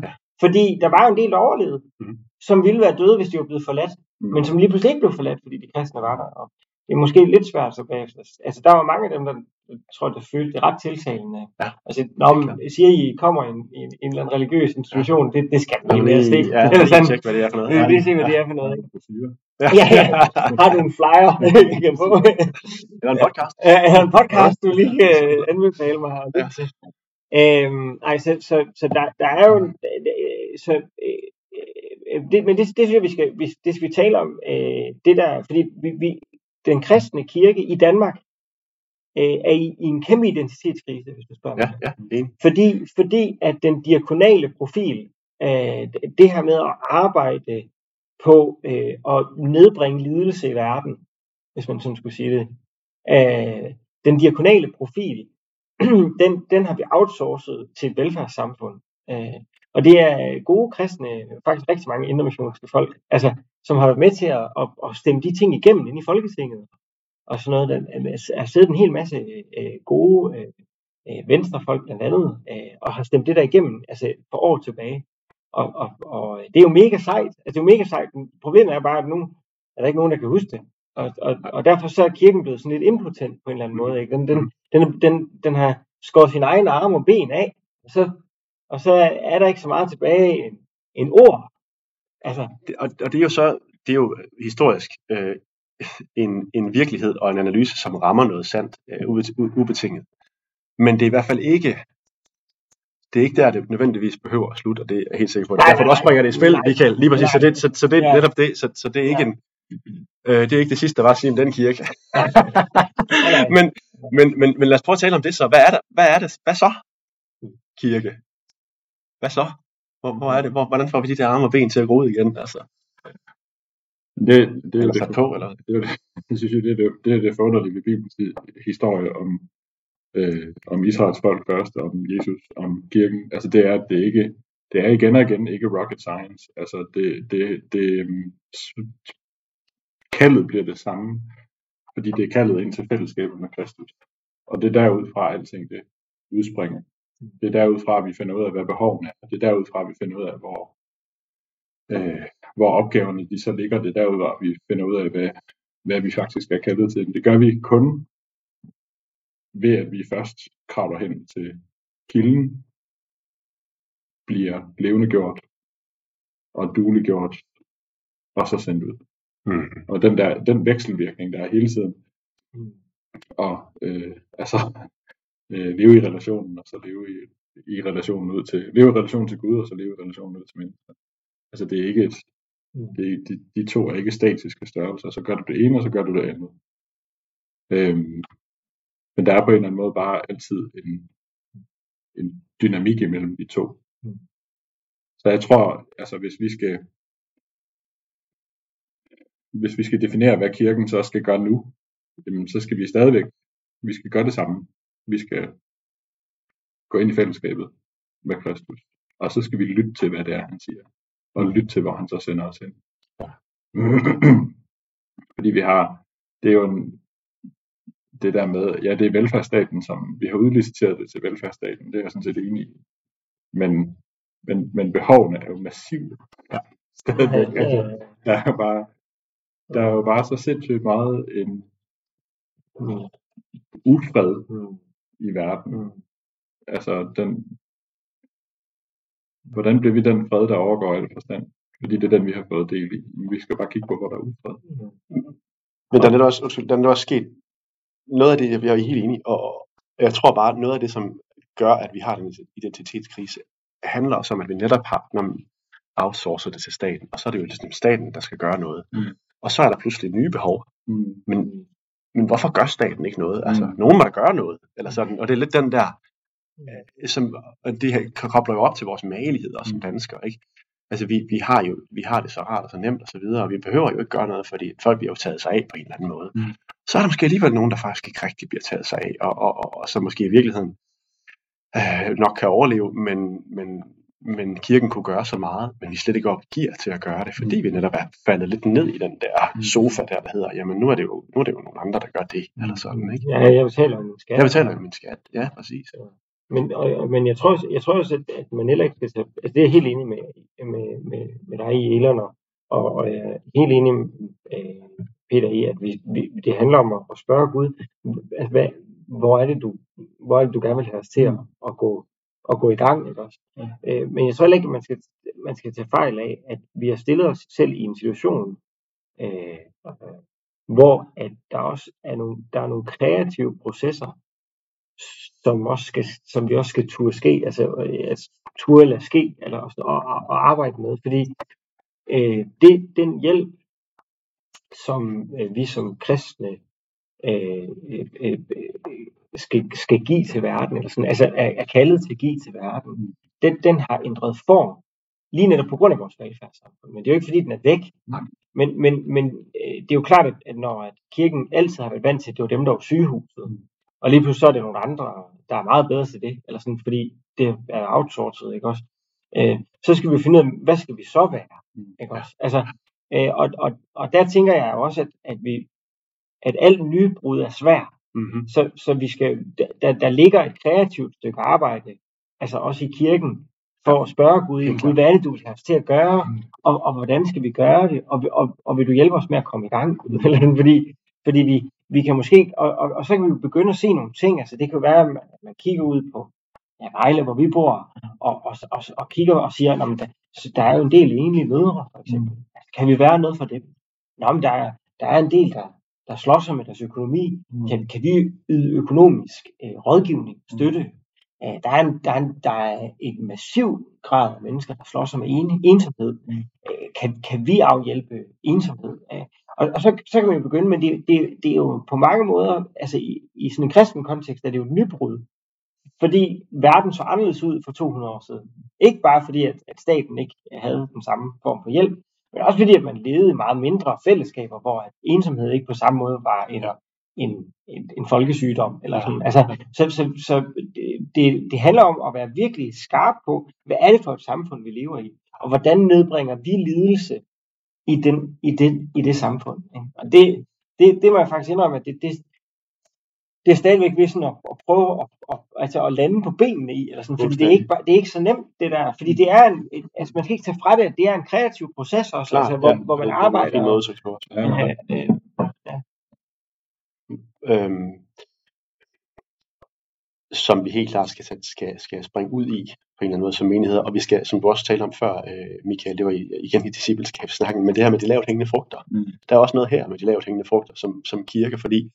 fordi der var jo en del, der overlevede, Mhm. som ville være døde, hvis de var blevet forladt, Mm. men som lige pludselig ikke blev forladt, fordi de kristne var der. Og det er måske lidt svært så bagefter. Altså, der var mange af dem, der jeg tror, der følte det ret tiltalende. Ja. Altså, når man siger, I kommer i en, i en, en eller anden religiøs institution, det, det skal man lige lige, se. ja, Det er sådan, tjek, hvad det er for noget. det lige se, hvad det er for noget. Ikke? Ja. Ja, ja. Har du en flyer, vi kan få? Eller en podcast. Ja, jeg har en podcast, du lige kan anbefale mig her. Ja. Øhm, ej, så, så, så der, der er jo en, så, øh, øh, det, men det, det synes jeg, vi skal, vi, det skal vi tale om, øh, det der, fordi vi, vi, den kristne kirke i Danmark øh, er i, i en kæmpe identitetskrise, hvis du spørger mig. Ja, ja. Fordi, fordi at den diakonale profil, øh, det her med at arbejde på øh, at nedbringe lidelse i verden, hvis man sådan skulle sige det, øh, den diakonale profil, *clears throat* den, den har vi outsourcet til et velfærdssamfund. Øh, og det er øh, gode kristne, faktisk rigtig mange indermissionske folk, altså, som har været med til at, at, at stemme de ting igennem ind i Folketinget. Og sådan noget, der øh, er siddet en hel masse øh, gode øh, øh, venstrefolk blandt andet, øh, og har stemt det der igennem altså for år tilbage. Og, og, og det er jo mega sejt. Altså, det er jo mega sejt. Problemet er bare, at nu er der ikke nogen, der kan huske det. Og, og, og derfor så er kirken blevet sådan lidt impotent på en eller anden måde. Ikke? Den, den, den, den, den har skåret sin egen arme og ben af, og så, og så er der ikke så meget tilbage end, end ord. Altså, og, og det er jo så, det er jo historisk øh, en, en virkelighed og en analyse, som rammer noget sandt øh, ubetinget. Men det er i hvert fald ikke, det er ikke der, det nødvendigvis behøver at slutte, og det er jeg helt sikker på. Det er derfor, du også bringer det i spil. Michael. Lige præcis, så det, så, så det er netop det, så, så det er ikke en, øh, det er ikke det sidste, der var at sige om den kirke. *laughs* men, men, men, men lad os prøve at tale om det så. Hvad er det? Hvad, er det? Hvad så? Kirke. Hvad så? Hvor, hvor er det? Hvor, hvordan får vi de der arme og ben til at gro ud igen? Altså, Det, det, er eller det, på, eller? det, det, *laughs* det synes jeg, det er det, det, er det forunderlige ved Bibelens historie om, øh, om Israels folk først, om Jesus, om kirken. Altså det er, at det ikke, det er igen og igen ikke rocket science. Altså det, det, det øhm, kaldet bliver det samme, fordi det er kaldet ind til fællesskabet med Kristus. Og det er derudfra, alting det udspringer. Det er derudfra, vi finder ud af, hvad behovene er. Det er derudfra, vi finder ud af, hvor, øh, hvor opgaverne de så ligger. Det er derudfra, vi finder ud af, hvad, hvad vi faktisk er kaldet til. Men det gør vi kun ved, at vi først kravler hen til kilden, bliver levende gjort og dueliggjort, og så sendt ud. Mm. Og den der den vekselvirkning, der er hele tiden, Mm. og øh, altså øh, leve i relationen, og så leve i, i relationen ud til, leve i relation til Gud, og så leve i relationen ud til mennesker. Altså det er ikke et, Mm. det, de, de to er ikke statiske størrelser, så gør du det ene, og så gør du det andet. Øhm, men der er på en eller anden måde bare altid en, en dynamik imellem de to. Mm. Så jeg tror, altså hvis vi skal hvis vi skal definere, hvad kirken så skal gøre nu, jamen, så skal vi stadigvæk vi skal gøre det samme. Vi skal gå ind i fællesskabet med Kristus. Og så skal vi lytte til, hvad det er, han siger. Og lytte til, hvor han så sender os hen. Ja. *clears throat* Fordi vi har, det er jo en, det der med, ja, det er velfærdsstaten, som vi har udliciteret det til velfærdsstaten, det er jeg sådan set enig i. Men, men, men behovene er jo massive. Ja. *laughs* Stadigvæk. Altså, der er bare, der er jo bare så sindssygt meget en Mm. ufred Mm. I verden. Mm. Altså, den, hvordan bliver vi den fred, der overgår al forstand? Fordi det er den, vi har fået del i. Vi skal bare kigge på, hvor der er ufred. Men der er netop også, undskyld, der er netop også sket noget af det, vi er helt enige, og jeg tror bare, noget af det, som gør, at vi har den identitetskrise, handler også om, at vi netop har når man outsourcer det til staten, og så er det jo ligesom staten, der skal gøre noget. Mm. Og så er der pludselig nye behov. Mm. Men, men hvorfor gør staten ikke noget? Altså, Mm. nogen må da gøre noget, eller sådan. Og det er lidt den der, øh, som, og det her kobler jo op til vores magelighed også som Mm. danskere, ikke? Altså, vi, vi, har jo, vi har det så rart og så nemt og så videre, og vi behøver jo ikke gøre noget, fordi folk bliver jo taget sig af på en eller anden måde. Mm. Så er der måske alligevel nogen, der faktisk ikke rigtig bliver taget sig af, og, og, og, og så måske i virkeligheden øh, nok kan overleve, men, men, men kirken kunne gøre så meget, men vi slet ikke opgiver til at gøre det, fordi Mm. vi netop er faldet lidt ned i den der Mm. sofa der, der hedder, jamen nu er det jo, nu er det jo nogle andre, der gør det, eller sådan, ikke? Ja, jeg betaler en skat. Jeg betaler jo min skat, ja, præcis. Men, og, og- men jeg tror, også- jeg tror også, at, at man heller ikke skal tage, altså det er jeg helt enig med, med, med, med dig i Elon, og, og og jeg er helt enig med øh, Peter i, at vi, vi, det handler om at, at spørge Gud, altså, hvad, hvor er det, du, hvor er det, du gerne vil have os til at, at, gå, at gå i gang, ikke også? Ja. Øh, men jeg tror heller ikke, at man skal, man skal tage fejl af, at vi har stillet os selv i en situation, øh, hvor at der også er nogle, der er nogle kreative processer, som, også skal, som vi også skal turde ske, altså øh, at turde lade ske, eller også, og, og, og arbejde med, fordi øh, det, den hjælp, som øh, vi som kristne øh, øh, øh, skal, skal give til verden, eller sådan, altså er, er kaldet til at give til verden, den, den har ændret form, lige netop på grund af vores velfærdssamfund. Men det er jo ikke fordi, den er væk. Men, men, men øh, det er jo klart, at, når at kirken altid har været vant til, at det var dem, der var sygehuset, og lige pludselig så er det nogle andre, der er meget bedre til det, eller sådan, fordi det er outsourcet, ikke også? Øh, så skal vi finde ud af, hvad skal vi så være, ikke også? Altså, øh, og, og, og der tænker jeg også, at, at vi, at alt nybrud er svært, Mm-hmm. så, så vi skal, der, der ligger et kreativt stykke arbejde, altså også i kirken, for at spørge Gud, Gud hvad er det, du vil have os til at gøre, Mm. og, og hvordan skal vi gøre det, og, og, og vil du hjælpe os med at komme i gang? *laughs* Eller sådan, fordi fordi vi, vi kan måske, og, og, og så kan vi jo begynde at se nogle ting, altså det kan jo være, at man, man kigger ud på ja, Vejle, hvor vi bor, og, og, og, og kigger og siger, "Nå, men der, så der er jo en del enlige mødre, for eksempel. Altså, kan vi være noget for dem? Nå, men der er, der er en del, der, der slår sig med deres økonomi. Kan, kan vi yde økonomisk øh, rådgivning, støtte? Øh, der, er en, der, er en, der er en massiv grad af mennesker, der slår sig med en, ensomhed. Mm. Øh, kan, kan vi afhjælpe ensomhed? Øh, og, og så, så kan man jo begynde, men det, det, det er jo på mange måder, altså i, i sådan en kristen kontekst, er det jo et nybrud. Fordi verden så anderledes ud for 200 år siden. Ikke bare fordi, at, at staten ikke havde den samme form for hjælp, men også fordi, at man levede i meget mindre fællesskaber, hvor at ensomhed ikke på samme måde var en, en, en, en folkesygdom. Eller sådan. Altså, så så, så det- det, handler om at være virkelig skarp på, hvad er det for et samfund, vi lever i, og hvordan nedbringer vi lidelse i, den, i, det, i det samfund. Ikke? Og det, det, det må jeg faktisk indrømme, at det, det, det er stadigvæk ved sådan at, at prøve at, at, altså at lande på benene i, eller sådan, fordi det er, ikke, det er ikke så nemt, det der, fordi det er en, et- altså man skal ikke tage fra det, at det er en kreativ proces også, Klart, altså, hvor, ja. hvor man Det er arbejder. måde at udtrykke sig på. Ja, øh, øh, øhm, som vi helt klart skal, skal, skal springe ud i på en eller anden måde som menigheder. Og vi skal, som du også talte om før, øh, Michael, det var igen i discipleskabssnakken, men det her med de lavt hængende frugter. Mm. Der er også noget her med de lavt hængende frugter som, som kirke, fordi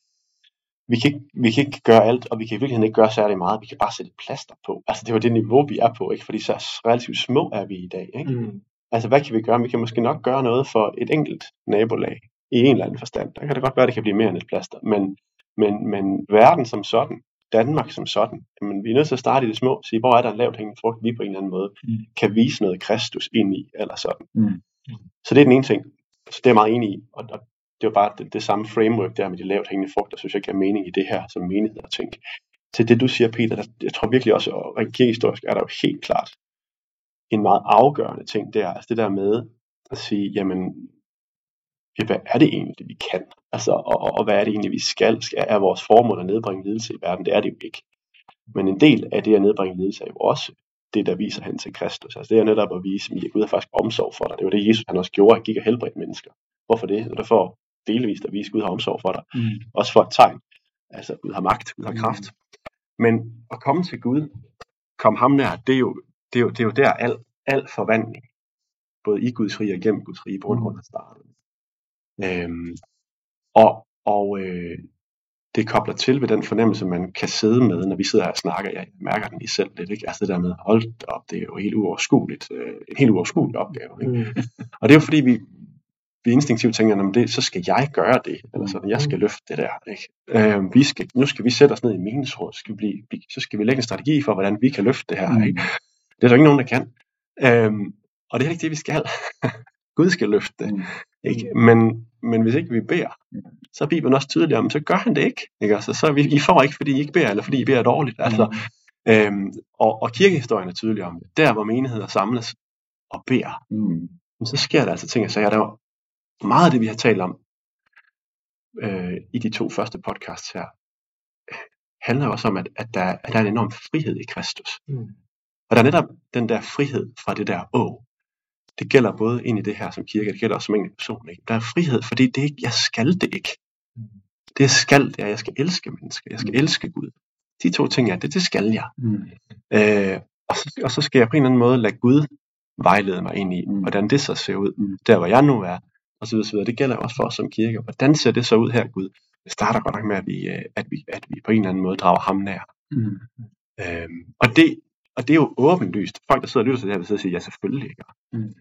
vi kan, ikke, vi kan ikke gøre alt, og vi kan i virkeligheden ikke gøre særlig meget. Vi kan bare sætte plaster på. Altså det var det niveau, vi er på, ikke? fordi så relativt små er vi i dag. Ikke? mm, Altså, hvad kan vi gøre? Vi kan måske nok gøre noget for et enkelt nabolag i en eller anden forstand. Der kan det godt være, at det kan blive mere end et plaster. Men, men, men verden som sådan, Danmark som sådan, jamen, vi er nødt til at starte i det små sige, hvor er der en lavt hængende frugt, vi på en eller anden måde Mm. kan vise noget Kristus ind i, eller sådan. Mm. Så det er den ene ting. Så det er jeg meget enig i. Og, og det var bare det, det samme framework der med de lavt hængende frugter, synes jeg giver mening i det her som menighed at tænke. Til det du siger, Peter, der, jeg tror virkelig også, og rent kirkehistorisk er der jo helt klart en meget afgørende ting der, altså det der med at sige, jamen, ja, hvad er det egentlig, vi kan? Altså, og, og, og hvad er det egentlig, vi skal? skal? Er vores formål at nedbringe lidelse i verden? Det er det jo ikke. Men en del af det at nedbringe lidelse er jo også det, der viser hen til Kristus. Altså det er netop at vise, at Gud har faktisk omsorg for dig. Det var det, Jesus han også gjorde. Han gik og helbredte mennesker. Hvorfor det? Det er for delvist at vise, at Gud har omsorg for dig. Mm. Også for et tegn. Altså Gud har magt, Gud har kraft. Mm. Men at komme til Gud, komme ham nær, det er jo, det er jo, det er jo der al, al forvandling, både i Guds rige og gennem Guds rige, grund af starten. Øhm, og og øh, det kobler til ved den fornemmelse, man kan sidde med, når vi sidder her og snakker. Jeg mærker den i selv lidt, ikke? Altså det der med, hold op, det er jo helt uoverskueligt. Øh, en helt uoverskuelig opgave. Ikke? Mm. Og det er jo fordi, vi, vi instinktivt tænker, at det, så skal jeg gøre det, eller sådan, jeg skal løfte det der. Ikke? Øh, vi skal, nu skal vi sætte os ned i menighedsråd, skal vi, så skal vi lægge en strategi for, hvordan vi kan løfte det her. Ikke? Det er der ikke nogen, der kan. Øh, og det er ikke det, vi skal. *laughs* Gud skal løfte det. Mm. Ikke? Men, men hvis ikke vi beder, så er Bibelen også tydelig om, så gør han det ikke. ikke? Altså, så vi, I får ikke, fordi I ikke beder, eller fordi I beder dårligt. Altså, mm. øhm, og, og kirkehistorien er tydelig om det. Der, hvor menigheder samles og beder, mm. så sker der altså ting og sager. Der er meget af det, vi har talt om øh, i de to første podcasts her, handler også om, at, at, der, at der er en enorm frihed i Kristus. Mm. Og der er netop den der frihed fra det der å, det gælder både ind i det her som kirke, det gælder også som en person. Ikke? Der er frihed, fordi det ikke, jeg skal det ikke. Mm. Det jeg skal, det er, at jeg skal elske mennesker. Jeg skal mm. elske Gud. De to ting er, det, det skal jeg. Mm. Øh, og, så, og så skal jeg på en eller anden måde lade Gud vejlede mig ind i, mm. hvordan det så ser ud, mm. der hvor jeg nu er, så videre. Det gælder også for os som kirke. Hvordan ser det så ud her, Gud? Det starter godt nok med, at vi, øh, at vi, at vi på en eller anden måde drager ham nær. Mm. Øhm, og det, og det er jo åbenlyst. Folk, der sidder og lytter til det her, vil sidde og sige, ja, selvfølgelig ikke. Mm.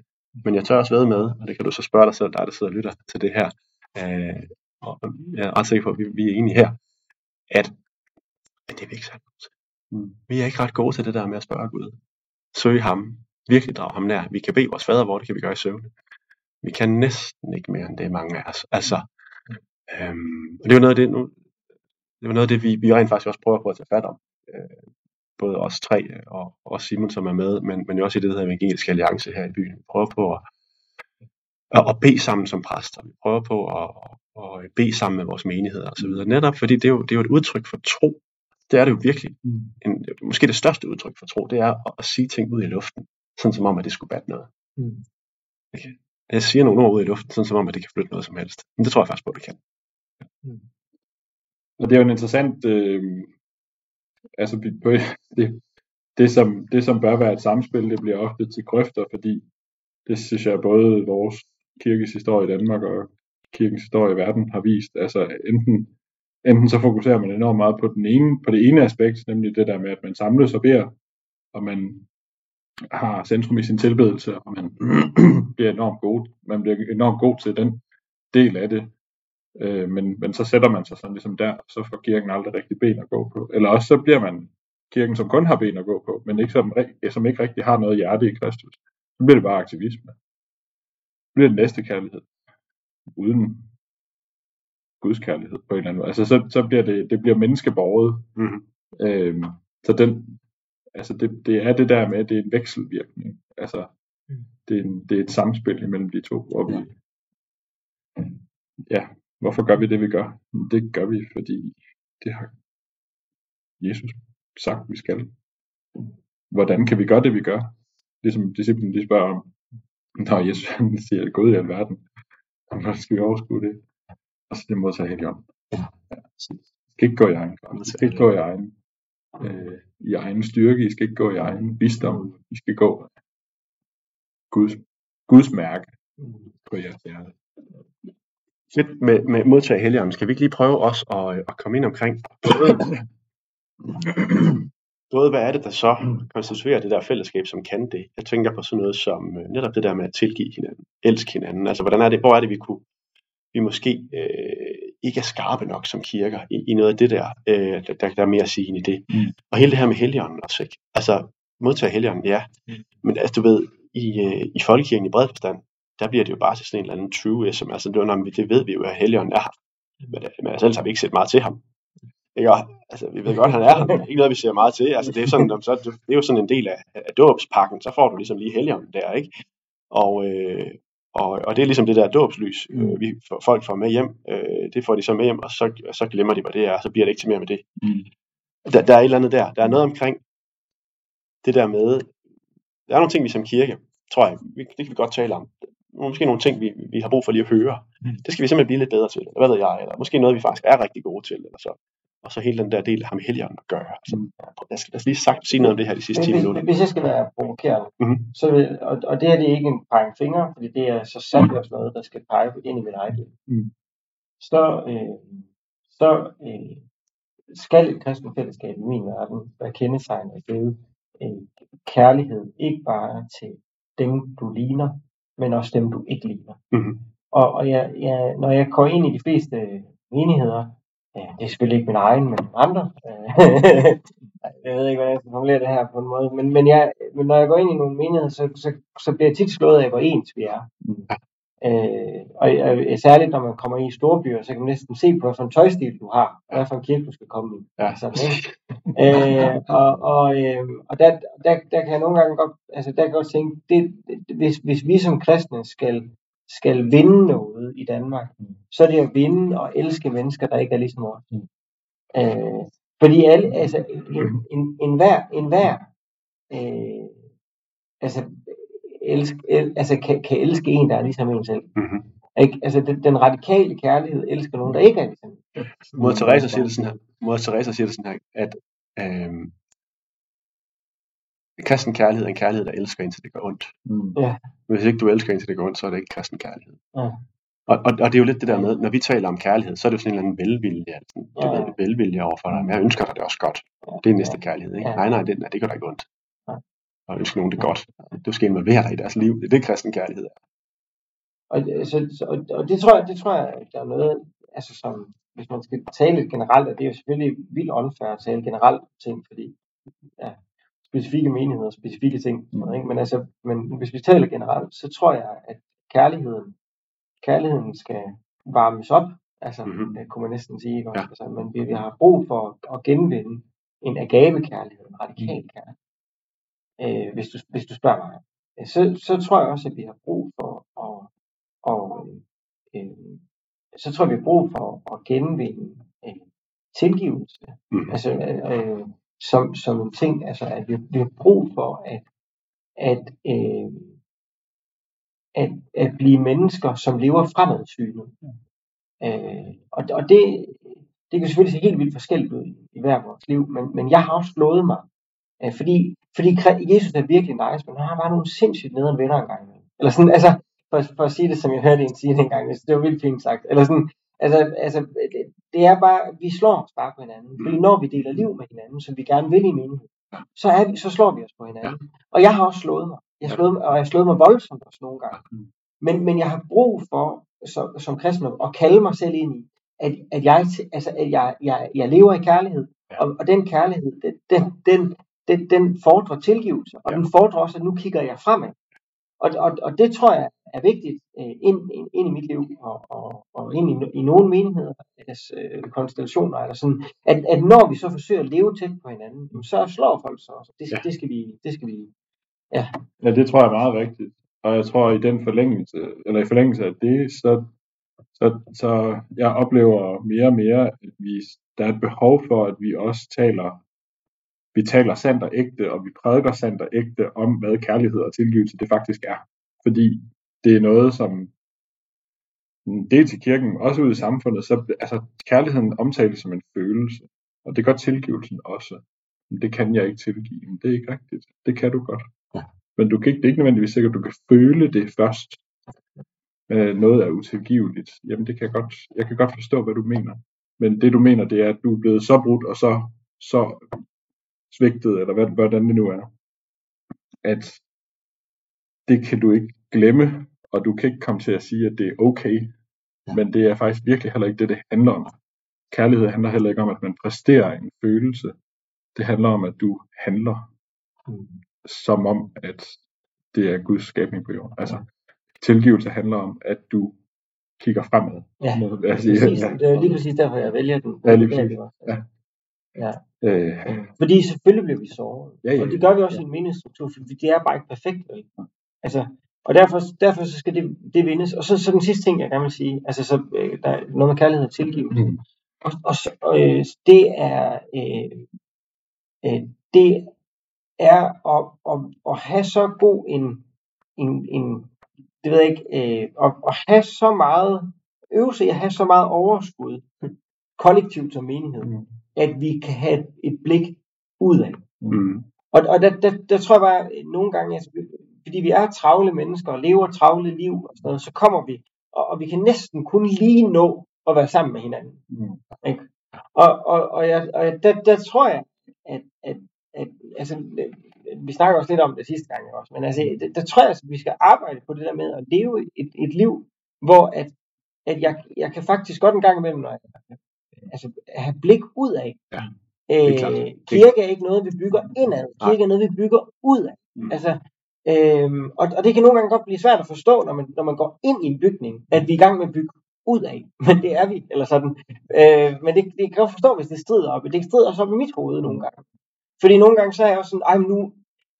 Men jeg tør også ved med, og det kan du så spørge dig selv, dig der sidder og lytter til det her, øh, og jeg er ret sikker på, at vi, vi er enige her, at, at det er vi ikke særlig til. Mm. Vi er ikke ret gode til det der med at spørge Gud. Søge ham, virkelig drage ham nær. Vi kan bede vores fader, hvor det kan vi gøre i søvn. Vi kan næsten ikke mere end det, mange af os. Altså, øhm, og det er jo noget af det, nu, det var noget af det, vi, vi rent faktisk også prøver på at tage fat om. Øh, både os tre og, og Simon, som er med, men, men også i det, der hedder Evangeliske Alliance her i byen. Vi prøver på at, at, at bede sammen som præster. Vi prøver på at, at bede sammen med vores menigheder osv. Netop fordi det er, jo, det er jo et udtryk for tro. Det er det jo virkelig. Mm. En, måske det største udtryk for tro, det er at, at sige ting ud i luften, sådan som om, at det skulle batte noget. Mm. Okay. Jeg siger nogle ord ud i luften, sådan som om, at det kan flytte noget som helst. Men det tror jeg faktisk på, at det kan. Mm. Og det er jo en interessant øh, altså *laughs* det, det, som, det, som bør være et samspil, det bliver ofte til grøfter, fordi det synes jeg både vores kirkes historie i Danmark og kirkens historie i verden har vist. Altså enten, enten så fokuserer man enormt meget på, den ene, på det ene aspekt, nemlig det der med, at man samles og beder, og man har centrum i sin tilbedelse, og man *clears throat* bliver enormt god. Man bliver enormt god til den del af det, Øh, men, men så sætter man sig sådan ligesom der, så får kirken aldrig rigtig ben at gå på. Eller også så bliver man kirken, som kun har ben at gå på, men ikke som, som ikke rigtig har noget hjerte i Kristus. Så bliver det bare aktivisme. Så bliver det næste kærlighed. Uden Guds kærlighed på en eller anden måde. Altså så, så bliver det, det bliver menneskeborget. Mm-hmm. Øhm, så den, altså det, det er det der med, at det er en vekselvirkning. Altså, mm. det er, en, det er et samspil imellem de to, hvor vi, ja, Hvorfor gør vi det, vi gør? Det gør vi, fordi det har Jesus sagt, vi skal. Hvordan kan vi gøre det, vi gør? Ligesom disciplen de spørger om, når Jesus han siger, Gud i alverden, hvordan skal vi overskue det? Og så det må tage helt om. Ja. I skal ikke gå i egen kraft. I skal ikke gå i egen, øh, i egen styrke. I skal ikke gå i egen visdom. I skal gå Guds, Guds mærke på jeres hjerte fedt med, med modtage helligånden. Skal vi ikke lige prøve også at, øh, at komme ind omkring både, både hvad er det, der så konstituerer det der fællesskab, som kan det? Jeg tænker på sådan noget som øh, netop det der med at tilgive hinanden, elske hinanden. Altså hvordan er det, hvor er det, vi kunne vi måske øh, ikke er skarpe nok som kirker i, i noget af det der, øh, der, der er mere at sige ind i det. Mm. Og hele det her med helligånden også, ikke? Altså modtage helligånden, ja. Mm. Men altså du ved, i, øh, i folkekirken i bred forstand, der bliver det jo bare til sådan en eller anden truism. Altså, det, var, det ved vi jo, at Helligånden er her. Men, men altså, ellers har vi ikke set meget til ham. Ikke? Og, altså, vi ved godt, han er her, men ikke noget, vi ser meget til. Altså, det, er sådan, så, det er jo sådan en del af, af dåbspakken, så får du ligesom lige Helligånden der, ikke? Og, øh, og, og det er ligesom det der dåbslys, øh, vi, for, folk får med hjem. Øh, det får de så med hjem, og så, og så glemmer de, hvad det er, og så bliver det ikke til mere med det. Mm. Der, der er et eller andet der. Der er noget omkring det der med, der er nogle ting, vi som kirke, tror jeg, vi, det kan vi godt tale om. Måske nogle ting, vi, vi har brug for lige at høre. Mm. Det skal vi simpelthen blive lidt bedre til. Eller hvad ved jeg, eller måske noget, vi faktisk er rigtig gode til. Eller så. Og så hele den der del, helgen at gøre. Altså, lad, os, lad os lige sagt sige noget om det her de sidste 10 hvis, minutter. hvis jeg skal være provokerende, Mhm. så vil, og, og det her det er ikke en pege fingre, fordi det er så sandt også noget, der skal pege ind i mit eget liv. Mm. Så, øh, så øh, skal et kristent fællesskab i min verden være kendetegnet ved øh, kærlighed, ikke bare til dem, du ligner, men også dem, du ikke ligner. Mhm. Og, og jeg, jeg, når jeg går ind i de fleste menigheder, ja, det er selvfølgelig ikke min egen, men andre. *laughs* jeg ved ikke, hvordan jeg skal formulere det her på en måde, men, men, jeg, men når jeg går ind i nogle menigheder, så, så, så bliver jeg tit slået af, hvor ens vi er. Mm. Øh, og øh, særligt når man kommer i store byer, så kan man næsten se på, hvilken tøjstil du har, og hvad for en kirke du skal komme i. Ja. Sådan, ikke? øh, og og, øh, og der, der, der kan jeg nogle gange godt, altså der kan jeg godt tænke, det, hvis, hvis vi som kristne skal, skal vinde noget i Danmark, så er det at vinde og elske mennesker, der ikke er ligesom os. Øh, fordi alle, altså, en, en, en, hver, en hver øh, altså, elsk, el, altså kan, kan elske en, der er ligesom en selv. Mhm. Ikke? Altså den, den radikale kærlighed elsker nogen, der ikke er ligesom. Moder Teresa siger det sådan her, Moder Teresa siger det sådan her, at øhm, kristen kærlighed er en kærlighed, der elsker indtil det gør ondt. Mm. Hvis ikke du elsker indtil det gør ondt, så er det ikke kristen kærlighed. Ja. Og, og, og det er jo lidt det der med, når vi taler om kærlighed, så er det jo sådan en eller anden velvilje, altså, du Ja. ved, velvilje over for dig, men jeg ønsker dig det også godt. Ja. Det er næste kærlighed, ikke? Ja. Nej, nej, det, nej, det gør dig ikke ondt. Nej. Og ønske nogen det godt. Du skal involvere dig i deres liv. Det er det, kristen kærlighed er. Og, øh, så, så, og, og det tror jeg, det tror jeg, der er noget, altså som, hvis man skal tale lidt generelt, og det er jo selvfølgelig vildt unfair at tale generelt ting, fordi ja, specifikke menigheder, specifikke ting, noget, ikke? Men, altså, men hvis vi taler generelt, så tror jeg, at kærligheden, kærligheden skal varmes op, altså, Mhm. mm-hmm. det kunne man næsten sige, ikke? Ja. Altså, men vi, vi har brug for at genvinde en agave-kærlighed, en radikal kærlighed, øh, hvis, du, hvis du spørger mig. Øh, Så, så tror jeg også, at vi har brug for at, og, øh, så tror jeg, vi har brug for at genvinde øh, tilgivelse. Mhm. Altså, øh, som, som en ting, altså, at vi, vi har brug for at, at, øh, at, at blive mennesker, som lever fremadsynet. Øh, og, og det, det kan selvfølgelig se helt vildt forskelligt ud i, hver vores liv, men, men jeg har også slået mig, øh, fordi, fordi Jesus er virkelig nice, men han har bare nogle sindssygt nederen venner engang. Eller sådan, altså, for, for at sige det, som jeg hørte en sige jeg synes, det var vildt fint sagt. Eller sådan, altså, altså det, er bare, vi slår os bare på hinanden. Fordi når vi deler liv med hinanden, som vi gerne vil i menighed, så, er vi, så slår vi os på hinanden. Og jeg har også slået mig. Jeg har slået mig, og jeg har slået mig voldsomt også nogle gange. Men, men jeg har brug for, som, som kristen, at kalde mig selv ind i, at, at, jeg, altså, at jeg, jeg, jeg lever i kærlighed. Og, og den kærlighed, den, den, den, den, den fordrer tilgivelse, og Ja. den fordrer også, at nu kigger jeg fremad. Og, og, og det tror jeg er vigtigt øh, ind, ind, i mit liv, og, og, og ind i, i nogle menigheder, deres øh, konstellationer, eller sådan, at, at når vi så forsøger at leve tæt på hinanden, så slår folk så også. Det, Ja. det, skal vi, det skal vi Ja, det tror jeg er meget rigtigt. Og jeg tror, i den forlængelse, eller i forlængelse af det, så, så, så jeg oplever mere og mere, at vi, der er et behov for, at vi også taler, vi taler sandt og ægte, og vi prædiker sandt og ægte om, hvad kærlighed og tilgivelse det faktisk er. Fordi det er noget, som dels i kirken, også ude i samfundet, så altså, kærligheden omtales som en følelse, og det gør tilgivelsen også. Men det kan jeg ikke tilgive. Men det er ikke rigtigt. Det kan du godt. Men du kan ikke, det er ikke nødvendigvis sikkert, at du kan føle det først. Øh, noget er utilgiveligt. Jamen det kan jeg godt, jeg kan godt forstå, hvad du mener. Men det du mener, det er, at du er blevet så brudt og så, så svigtet, eller hvad, hvordan det nu er, at det kan du ikke glemme, og du kan ikke komme til at sige, at det er okay. Ja. Men det er faktisk virkelig heller ikke det, det handler om. Kærlighed handler heller ikke om, at man præsterer en følelse. Det handler om, at du handler som om, at det er Guds skabning på jorden. Altså, tilgivelse handler om, at du kigger fremad. Ja, jeg Præcis. sige. Det er lige præcis derfor, jeg vælger den. Ja, lige præcis. Ja. Ja. Øh, Fordi selvfølgelig bliver vi såret. Ja, ja, Og det gør vi også ja. i en meningsstruktur, for det er bare ikke perfekt. Vel? Altså, og derfor, derfor så skal det, det vindes. Og så, så den sidste ting, jeg gerne vil sige, altså så, øh, der er noget med kærlighed og tilgivelse. Mm. Og, og så, øh, det er, øh, øh, det er at, at, at have så god en, en, en det ved jeg ikke, øh, at, at have så meget, øve sig i at have så meget overskud, kollektivt som menighed, Mm. At vi kan have et blik udad. Mm. Og, og der, der, der tror jeg bare, at nogle gange, altså, fordi vi er travle mennesker og lever travle liv og sådan noget, så kommer vi, og, og vi kan næsten kun lige nå at være sammen med hinanden. Mm. Ikke? Og, og, og, jeg, og jeg, der, der tror jeg, at, at, at altså, vi snakker også lidt om det sidste gang også, men altså, der, der tror jeg, at vi skal arbejde på det der med at leve et, et liv, hvor at, at jeg, jeg kan faktisk godt en gang imellem, når jeg, altså, have blik ud af. Ja, øh, kirke er ikke noget, vi bygger indad. Nej. Kirke er noget, vi bygger udad. Mm. Altså, øhm, og, og det kan nogle gange godt blive svært at forstå, når man, når man går ind i en bygning, at vi er i gang med at bygge ud af. *laughs* Men det er vi, eller sådan. Øh, men det, det kan jeg godt forstå, hvis det strider op. Det strider også op i mit hoved nogle gange. Fordi nogle gange så er jeg også sådan, ej, nu,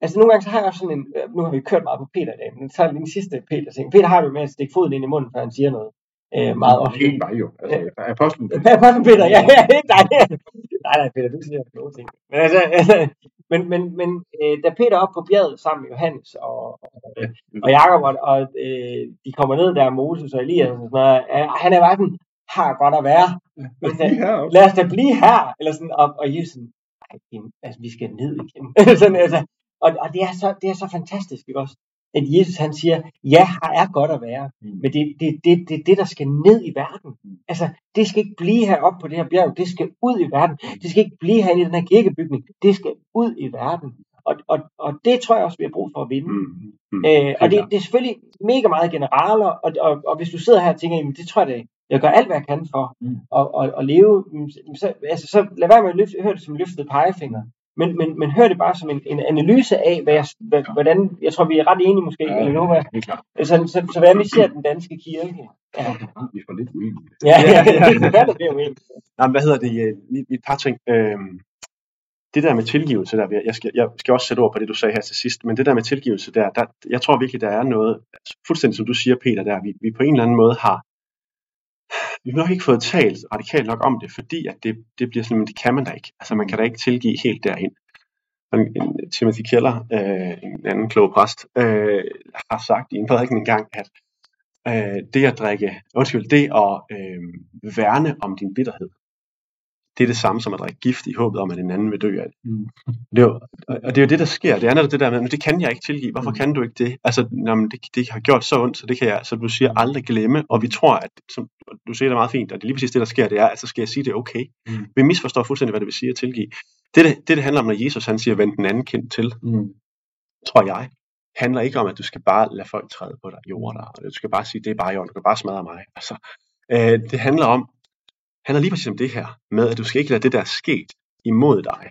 altså nogle gange så har jeg også sådan en, øh, nu har vi kørt meget på Peter i dag, men så er det den sidste Peter ting. Peter har det med at stikke foden ind i munden, før han siger noget. Øh, meget ofte. Ikke mig jo. Altså, apostlen. Ja, Apostel Peter, ja, ja, nej, nej, nej, Peter, du siger nogle ting. Men, altså, altså, men, men, men øh, da Peter er oppe på bjerget sammen med Johannes og, og, og Jakob, og, og øh, de kommer ned der, Moses og Elias og sådan noget, øh, han er bare sådan, har godt at være. Lad os blive her også. Lad os da blive her. Eller sådan, og, og Jesus sådan, "Ej, jamen, altså, vi skal ned igen. *laughs* sådan, altså, og, og det, er så, det er så fantastisk, ikke også? At Jesus han siger, ja, her er godt at være. Mm. Men det er det, det, det, det, der skal ned i verden. Altså, det skal ikke blive heroppe på det her bjerg. Det skal ud i verden. Det skal ikke blive herinde i den her kirkebygning. Det skal ud i verden. Og, og, og det tror jeg også, vi har brug for at vinde. Mm. Mm. Øh, og det, det er selvfølgelig mega meget generaler, og, og, og hvis du sidder her og tænker, jamen, det tror jeg, det, jeg gør alt, hvad jeg kan for Mm. at, at, at leve, mm, så, altså, så lad være med at løfte, høre det som løftet pegefinger. Men, men, men hør det bare som en, en analyse af, hvad jeg, hvad, hvordan, jeg tror, vi er ret enige måske, ja, eller nu, hvad, helt klart. så, så, så, hvordan vi ser den danske kirke. Ja, Vi er for lidt uenige. ja, ja, ja, det er det, egentlig. Nej, hvad hedder det? øh, lige- lige Et par ting. Øhm, det der med tilgivelse, der, jeg skal, jeg skal også sætte ord på det, du sagde her til sidst, men det der med tilgivelse, der, der jeg tror virkelig, der er noget, altså, fuldstændig som du siger, Peter, der, vi, vi på en eller anden måde har, vi har nok ikke fået talt radikalt nok om det, fordi at det, det bliver sådan, men det kan man da ikke. Altså man kan da ikke tilgive helt derind. En- en- Timothy Keller, øh, en anden klog præst, øh, har sagt i en prædiken engang, at øh, det at drikke, undskyld, det at øh, værne om din bitterhed, det er det samme som at drikke gift i håbet om, at en anden vil dø af det. Mm. *laughs* det er jo, og det er jo det, der sker. Det er netop det der med, men det kan jeg ikke tilgive. Hvorfor Mm. kan du ikke det? Altså, nå, men det, det har gjort så ondt, så det kan jeg, så du siger, aldrig glemme. Og vi tror, at, som du siger det meget fint, og det er lige præcis det, der sker, det er, at så skal jeg sige, det er okay. Mm. Vi misforstår fuldstændig, hvad det vil sige at tilgive. Det, det, det, det handler om, når Jesus han siger, vend den anden kind til, Mm. tror jeg, handler ikke om, at du skal bare lade folk træde på dig, jorde dig, og du skal bare sige, det er bare i orden, du kan bare smadre mig. Altså, øh, det handler om, handler lige præcis om det her, med at du skal ikke lade det, der er sket imod dig,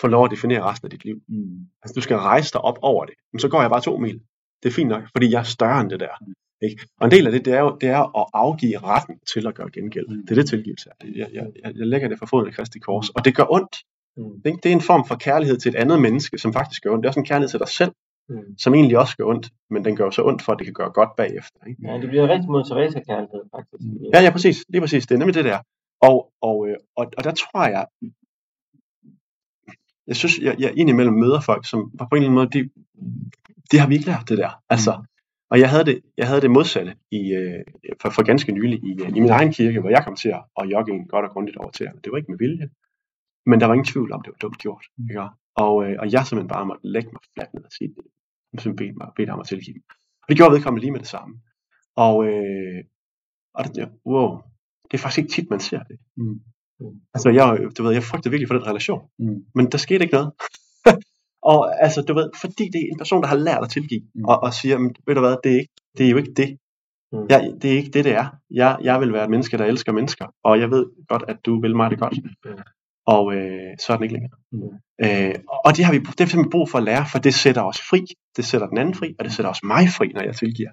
få lov at definere resten af dit liv. Mm. Altså, du skal rejse dig op over det. Men så går jeg bare to mil. Det er fint nok, fordi jeg er større end det der. Ikke? Og en del af det, det er jo det er at afgive retten til at gøre gengæld. Det er det tilgivelse er. Jeg, jeg, jeg, jeg lægger det for foden af Kristi kors, og det gør ondt. Mm. Ikke? Det er en form for kærlighed til et andet menneske, som faktisk gør ondt. Det er også en kærlighed til dig selv, Mm. som egentlig også gør ondt, men den gør så ondt for, at det kan gøre godt bagefter. Ikke? Ja, det bliver rigtig mod Teresa kærlighed, faktisk. Ja, ja, præcis. Lige præcis. Det er nemlig det der. Og, og, øh, og, og der tror jeg, jeg synes, jeg, jeg indimellem møder folk, som på en eller anden måde, de, de har vi ikke lært det der. Altså, og jeg havde det, jeg havde det modsatte i, øh, for, for ganske nylig i, øh, i min egen kirke, hvor jeg kom til at, at jogge en godt og grundigt over til. Det var ikke med vilje, men der var ingen tvivl om, det var dumt gjort. Ikke? Og, øh, og jeg simpelthen bare måtte lægge mig fladt ned og sige, det simpelthen bedte, mig, bedte ham at tilgive. Og det gjorde vedkommende lige med det samme. Og, øh, og det, wow, det er faktisk ikke tit, man ser det. Mm. Altså, jeg, du ved, jeg frygter virkelig for den relation. Mm. Men der skete ikke noget. *laughs* og altså, du ved, fordi det er en person, der har lært at tilgive, Mm. og, og siger, "Men ved du hvad, det er, ikke, det er jo ikke det. Mm. Mm. Jeg, det er ikke det, det er. Jeg, jeg vil være et menneske, der elsker mennesker, og jeg ved godt, at du vil mig det godt. Mm. Og øh, så er den ikke længere. Mm. Øh, og det har vi det har simpelthen brug for at lære, for det sætter os fri, det sætter den anden fri, og det sætter også mig fri, når jeg tilgiver.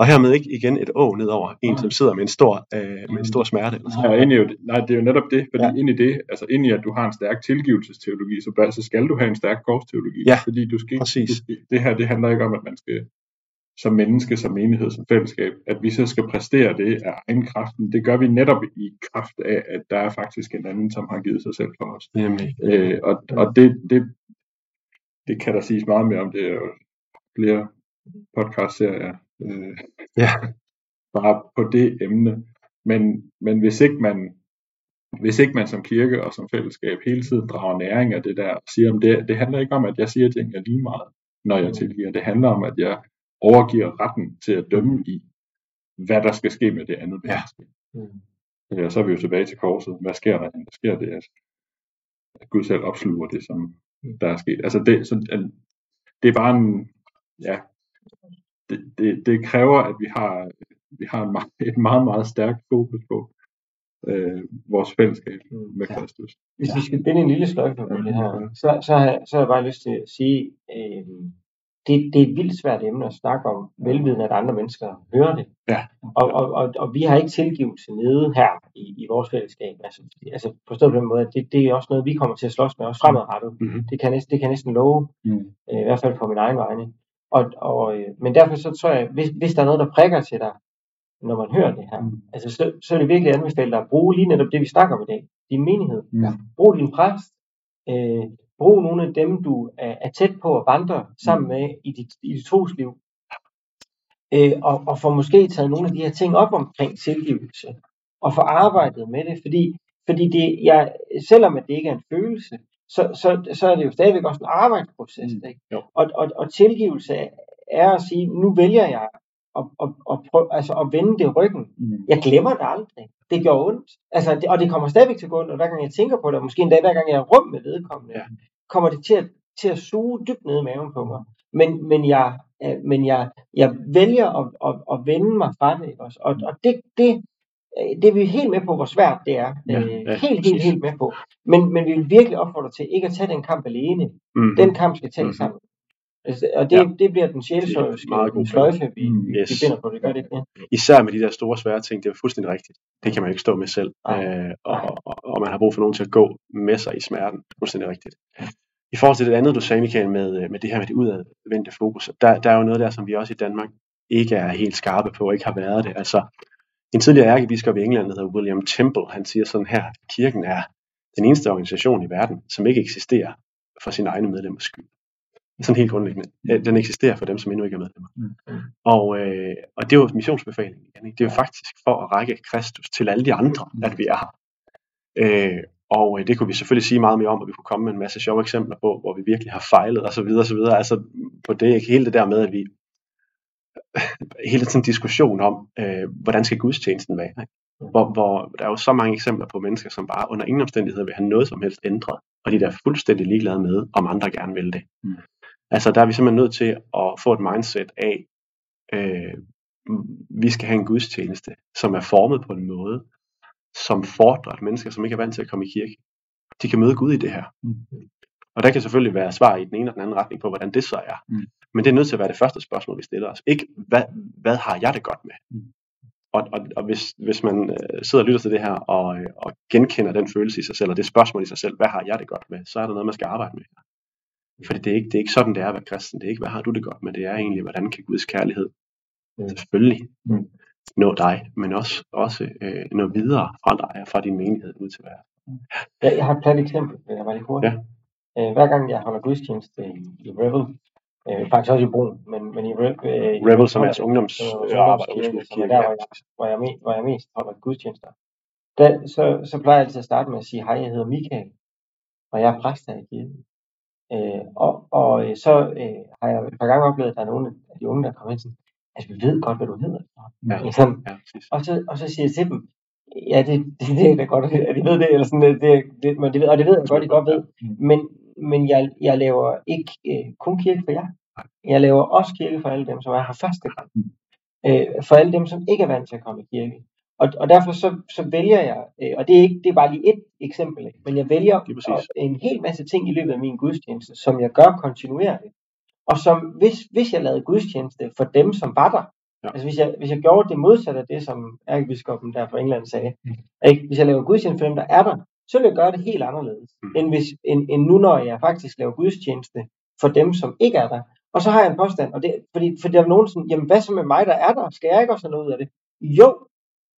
Og hermed ikke igen et å ned over en, som sidder med en stor, øh, med en stor smerte. Eller sådan. Ja, ind i, jo- nej, det er jo netop det, fordi Ja. ind i det, altså ind i at du har en stærk tilgivelsesteologi, så, så skal du have en stærk korsteologi. Ja, fordi du skal, præcis. Skal, det her, det handler ikke om, at man skal som menneske, som menighed, som fællesskab, at vi så skal præstere det af egen kraft. Men Det gør vi netop i kraft af, at der er faktisk en anden, som har givet sig selv for os. Nemlig. Øh, og og det, det, det kan der siges meget mere om. Det er jo flere podcast-serier øh, Ja. bare på det emne. Men, men hvis ikke man hvis ikke man som kirke og som fællesskab hele tiden drager næring af det der og siger, om det, det handler ikke om, at jeg siger ting er lige meget, når jeg tilgiver. Det handler om, at jeg overgiver retten til at dømme i, hvad der skal ske med det andet Ja. menneske. Ja, så er vi jo tilbage til korset. Hvad sker der? Der sker det, at, at Gud selv opsluger det, som der er sket. Altså det, så, det er bare en, ja, det, det, det kræver, at vi har, vi har en, meget- et meget, meget stærkt fokus på øh, vores fællesskab med Ja. Kristus. Hvis vi skal binde en lille sløjfe på det her, så, så, har, jeg- så har jeg bare lyst til at sige, øh, det, det er et vildt svært emne at snakke om, velvidende at andre mennesker hører det. Ja. Og, og, og, og vi har ikke tilgivelse nede her i, i vores fællesskab. Altså, altså forstået på den måde, at det, det er også noget, vi kommer til at slås med, også fremadrettet. Mhm. Det kan, jeg næsten, det kan jeg næsten love, Mm. øh, i hvert fald på min egen vegne. Og, og, øh, men derfor så tror jeg, hvis, hvis der er noget, der prikker til dig, når man hører det her, Mm. altså, så, så er det virkelig anbefalet at bruge lige netop det, vi snakker om i dag. Din menighed. Mm. Brug din præst. Øh, brug nogle af dem, du er, er tæt på at vandre sammen med i dit, i dit trosliv. Øh, og, og få måske taget nogle af de her ting op omkring tilgivelse. Og få arbejdet med det, fordi, fordi det, jeg, selvom at det ikke er en følelse, så, så, så er det jo stadigvæk også en arbejdsproces. Mm. Ikke? Jo. Og, og, og tilgivelse er at sige, nu vælger jeg at, at, at, prøve, altså at vende det ryggen. Mm. Jeg glemmer det aldrig. Det gør ondt. Altså, det, og det kommer stadigvæk til at gå ondt, og hver gang jeg tænker på det, og måske endda hver gang jeg er rum med vedkommende, Ja. kommer det til at, til at suge dybt ned i maven på mig. Men, men, jeg, øh, men jeg, jeg vælger at, at, at vende mig fra det. Også? Og, og det, det, øh, det er vi helt med på, hvor svært det er. Ja, Øh, ja, helt, helt, helt med på. Men, men vi vil virkelig opfordre til ikke at tage den kamp alene. Mm. Den kamp skal tages Mhm. sammen. Altså, Og det, Ja. det bliver den god sløjfe, vi, Mm, yes. vi binder på. Det gør det ikke. Ja. Især med de der store svære ting, det er fuldstændig rigtigt. Det kan man ikke stå med selv. Nej. Øh, og, og, og man har brug for nogen til at gå med sig i smerten. Fuldstændig rigtigt. I forhold til det andet, du sagde, Michael, med, øh, med det her med det udadvendte fokus, der, der er jo noget der, som vi også i Danmark ikke er helt skarpe på, og ikke har været det. Altså, en tidligere ærkebiskop i England, der hedder William Temple, han siger sådan her, kirken er den eneste organisation i verden, som ikke eksisterer for sine egne medlemmers skyld. Sådan helt grundlæggende. Den eksisterer for dem, som endnu ikke er medlemmer. Mm. Og, øh, og det er jo missionsbefalingen. ikke? Det er jo faktisk for at række Kristus til alle de andre, at vi er her. Øh, og øh, det kunne vi selvfølgelig sige meget mere om, og vi kunne komme med en masse sjove eksempler på, hvor vi virkelig har fejlet osv. osv. Altså på det, ikke? hele det der med, at vi *laughs* hele tiden diskussion om, øh, hvordan skal gudstjenesten være. Ikke? Hvor, hvor der er jo så mange eksempler på mennesker, som bare under ingen omstændigheder vil have noget som helst ændret, og de der er fuldstændig ligeglade med, om andre gerne vil det. Mm. Altså der er vi simpelthen nødt til at få et mindset af, øh, vi skal have en gudstjeneste, som er formet på en måde, som fordrer, at mennesker, som ikke er vant til at komme i kirke, de kan møde Gud i det her. Mm. Og der kan selvfølgelig være svar i den ene og den anden retning på, hvordan det så er. Mm. Men det er nødt til at være det første spørgsmål, vi stiller os. Ikke, hvad, hvad har jeg det godt med? Mm. Og, og, og hvis, hvis man øh, sidder og lytter til det her, og, øh, og genkender den følelse i sig selv, og det spørgsmål i sig selv, hvad har jeg det godt med? Så er der noget, man skal arbejde med. Fordi det er ikke, det er ikke sådan, det er at være kristen. Det er ikke, hvad har du det godt med? Det er egentlig, hvordan kan Guds kærlighed Mm. selvfølgelig Mm. nå dig, men også, også øh, nå videre fra dig og fra din menighed ud til verden. Jeg, jeg har et plat eksempel, jeg bare lige hurtigt. Ja. Øh, hver gang jeg holder gudstjeneste i, i Revel, øh, faktisk også i Broen, men, men i Revel, øh, Rebel, som er jeres ungdoms øh, øh, som er der, hvor jeg, hvor jeg, me- hvor jeg mest holder gudstjenester. Der, så, så plejer jeg altid at starte med at sige, hej, jeg hedder Michael, og jeg er præst her i kirken. Øh, og, og øh, så øh, har jeg et par gange oplevet, at der er nogle af de unge, der kommer ind sådan, altså vi ved godt, hvad du hedder. Ja. Ja, præcis. og så, og så siger jeg til dem, ja, det, det, det er da godt, at de ved det, eller sådan, det, det, det, men det ved, og det ved jeg godt, de godt ved. Men, men jeg, jeg laver ikke øh, kun kirke for jer. Jeg laver også kirke for alle dem, som er her første gang. Øh, for alle dem, som ikke er vant til at komme i kirke. Og, og derfor så, så vælger jeg, øh, og det er, ikke, det er bare lige et eksempel, ikke? men jeg vælger en hel masse ting i løbet af min gudstjeneste, som jeg gør kontinuerligt. Og som, hvis, hvis jeg lavede gudstjeneste for dem, som var der, Ja. Altså hvis jeg, hvis jeg gjorde det modsatte af det, som ærkebiskoppen der fra England sagde, Mm. ikke? hvis jeg laver gudstjeneste for dem, der er der, så vil jeg gøre det helt anderledes, mm. end, hvis, end, end nu, når jeg faktisk laver gudstjeneste for dem, som ikke er der. Og så har jeg en påstand, og det, fordi, fordi der er nogen sådan, jamen hvad så med mig, der er der? Skal jeg ikke også have noget ud af det? Jo,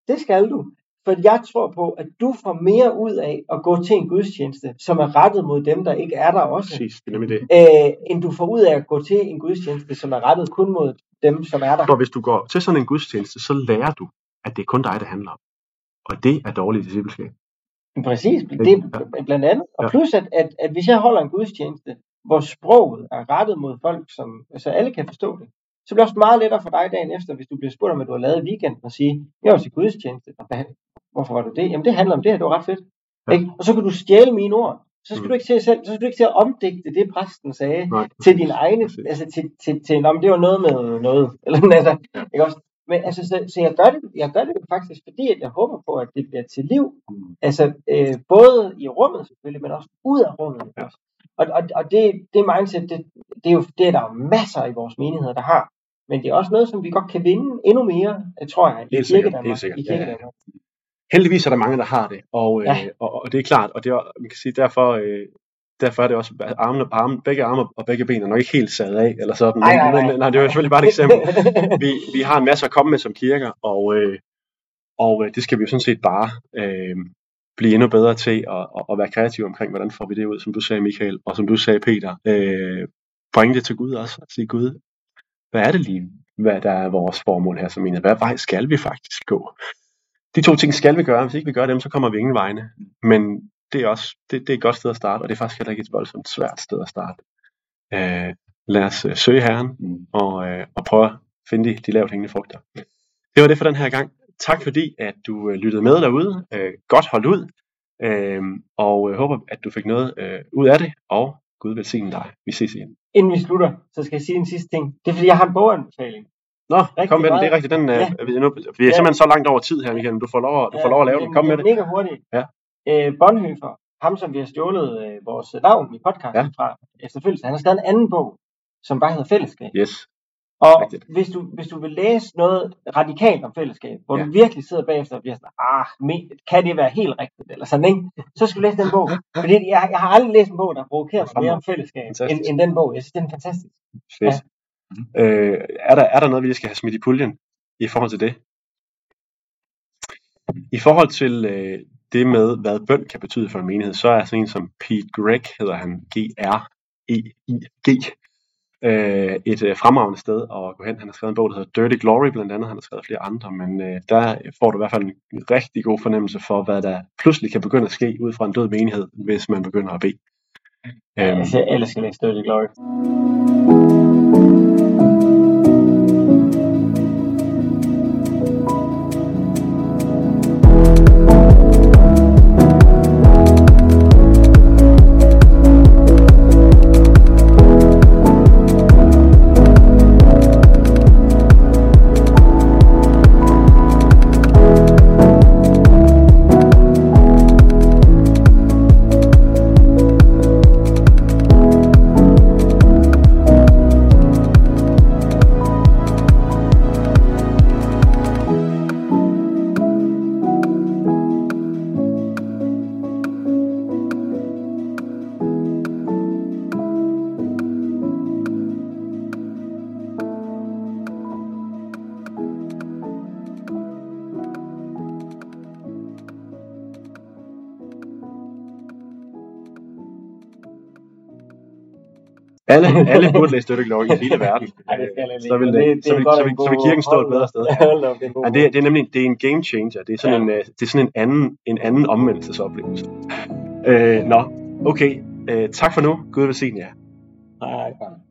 det skal du. For jeg tror på, at du får mere ud af at gå til en gudstjeneste, som er rettet mod dem, der ikke er der også, Præcis, det er nemlig det. øh, end du får ud af at gå til en gudstjeneste, som er rettet kun mod dem, som er der. For hvis du går til sådan en gudstjeneste, så lærer du, at det er kun dig, det handler om. Og det er dårligt discipleskab. Præcis, det er blandt andet. Og plus, at, at, at hvis jeg holder en gudstjeneste, hvor sproget er rettet mod folk, som, så alle kan forstå det, så bliver det også meget lettere for dig dagen efter, hvis du bliver spurgt om, hvad du har lavet i weekenden, og sige, jeg var til gudstjeneste. Hvorfor var du det? Jamen det handler om det her, det var ret fedt. Ja. Ikke? Og så kan du stjæle mine ord. Så skal Mm. du ikke til selv, så skal du ikke til at omdigte det, præsten sagde, Nej, til din Præcis. altså til, til, til, men det var noget med noget, eller altså, ikke også? Men altså, så, så jeg gør det, jeg gør det faktisk, fordi at jeg håber på, at det bliver til liv, Mm. altså øh, både i rummet selvfølgelig, men også ud af rummet. Ja. Og, og, og det, det mindset, det, det, er jo, det er der jo masser i vores menigheder, der har. Men det er også noget, som vi godt kan vinde endnu mere, øh, tror jeg, i Kirkedanmark. I Ja, ja. Heldigvis er der mange, der har det, og, øh, Ja. og, og det er klart, og det er, man kan sige, derfor, øh, derfor er det også, armene, arme, begge arme og begge ben er nok ikke helt sat af, eller sådan, Nej, nej, nej. Men, nej, det er jo selvfølgelig bare et eksempel. vi, vi har en masse at komme med som kirker, og, øh, og øh, det skal vi jo sådan set bare øh, blive endnu bedre til at, at, at være kreative omkring, hvordan får vi det ud, som du sagde Michael, og som du sagde Peter. Øh, bringe det til Gud også, og sige Gud, hvad er det lige, hvad der er vores formål her som mener, hvad vej skal vi faktisk gå? De to ting skal vi gøre, hvis ikke vi gør dem, så kommer vi ingen vegne. Men det er også det, det er et godt sted at starte, og det er faktisk heller ikke et voldsomt svært sted at starte. Øh, lad os øh, søge Herren, Mm. og, øh, og prøve at finde de, de lavt hængende frugter. Det var det for den her gang. Tak fordi, at du øh, lyttede med derude. Øh, godt holdt ud. Øh, og jeg håber, at du fik noget øh, ud af det, og Gud velsigne dig. Vi ses igen. Inden vi slutter, så skal jeg sige en sidste ting. Det er fordi, jeg har en boganbefaling. Nå, Rigtig kom med den. meget. Det er rigtigt. Den, øh, Ja. vi, er nu, vi er Ja. simpelthen så langt over tid her, Michael. Du får lov, at- du får lov at lave den. Kom med det. Mega hurtigt. Ja. Øh, Bonhoeffer, ham som vi har stjålet øh, vores navn i podcasten Ja. fra efterfølgelse, han har skrevet en anden bog, som bare hedder Fællesskab. Yes. Og Rigtigt. hvis du, hvis du vil læse noget radikalt om fællesskab, hvor Ja. du virkelig sidder bagefter og bliver sådan, ah, kan det være helt rigtigt, eller sådan, ikke? Så skal du læse den bog. *laughs* Fordi jeg, jeg har aldrig læst en bog, der har provokeret mig mere om fællesskab, end, Fantastisk. end den bog. Jeg synes, den er fantastisk. Fedt. Øh, er, der, er der noget, vi lige skal have smidt i puljen i forhold til det? I forhold til øh, det med, hvad bøn kan betyde for en menighed, så er sådan en som Pete Gregg, hedder han, G-R-E-I-G, øh, et øh, fremragende sted at gå hen. Han har skrevet en bog, der hedder Dirty Glory, blandt andet. Han har skrevet flere andre, men øh, der får du i hvert fald en rigtig god fornemmelse for, hvad der pludselig kan begynde at ske ud fra en død menighed, hvis man begynder at bede. Ja, altså, jeg elsker at læse Dirty Glory. Alle, *laughs* alle burde læse Glory i hele verden. *laughs* Ej, det skal så vil, det, så, vil, så, vil, så vil kirken stå et bedre sted. *laughs* Hold op, det er Ja, det, det er nemlig det er en game changer. Det er sådan, en, øh, det er sådan en anden, en anden omvendelsesoplevelse. Øh, nå, okay. Øh, tak for nu. Gud velsigne jer. nej.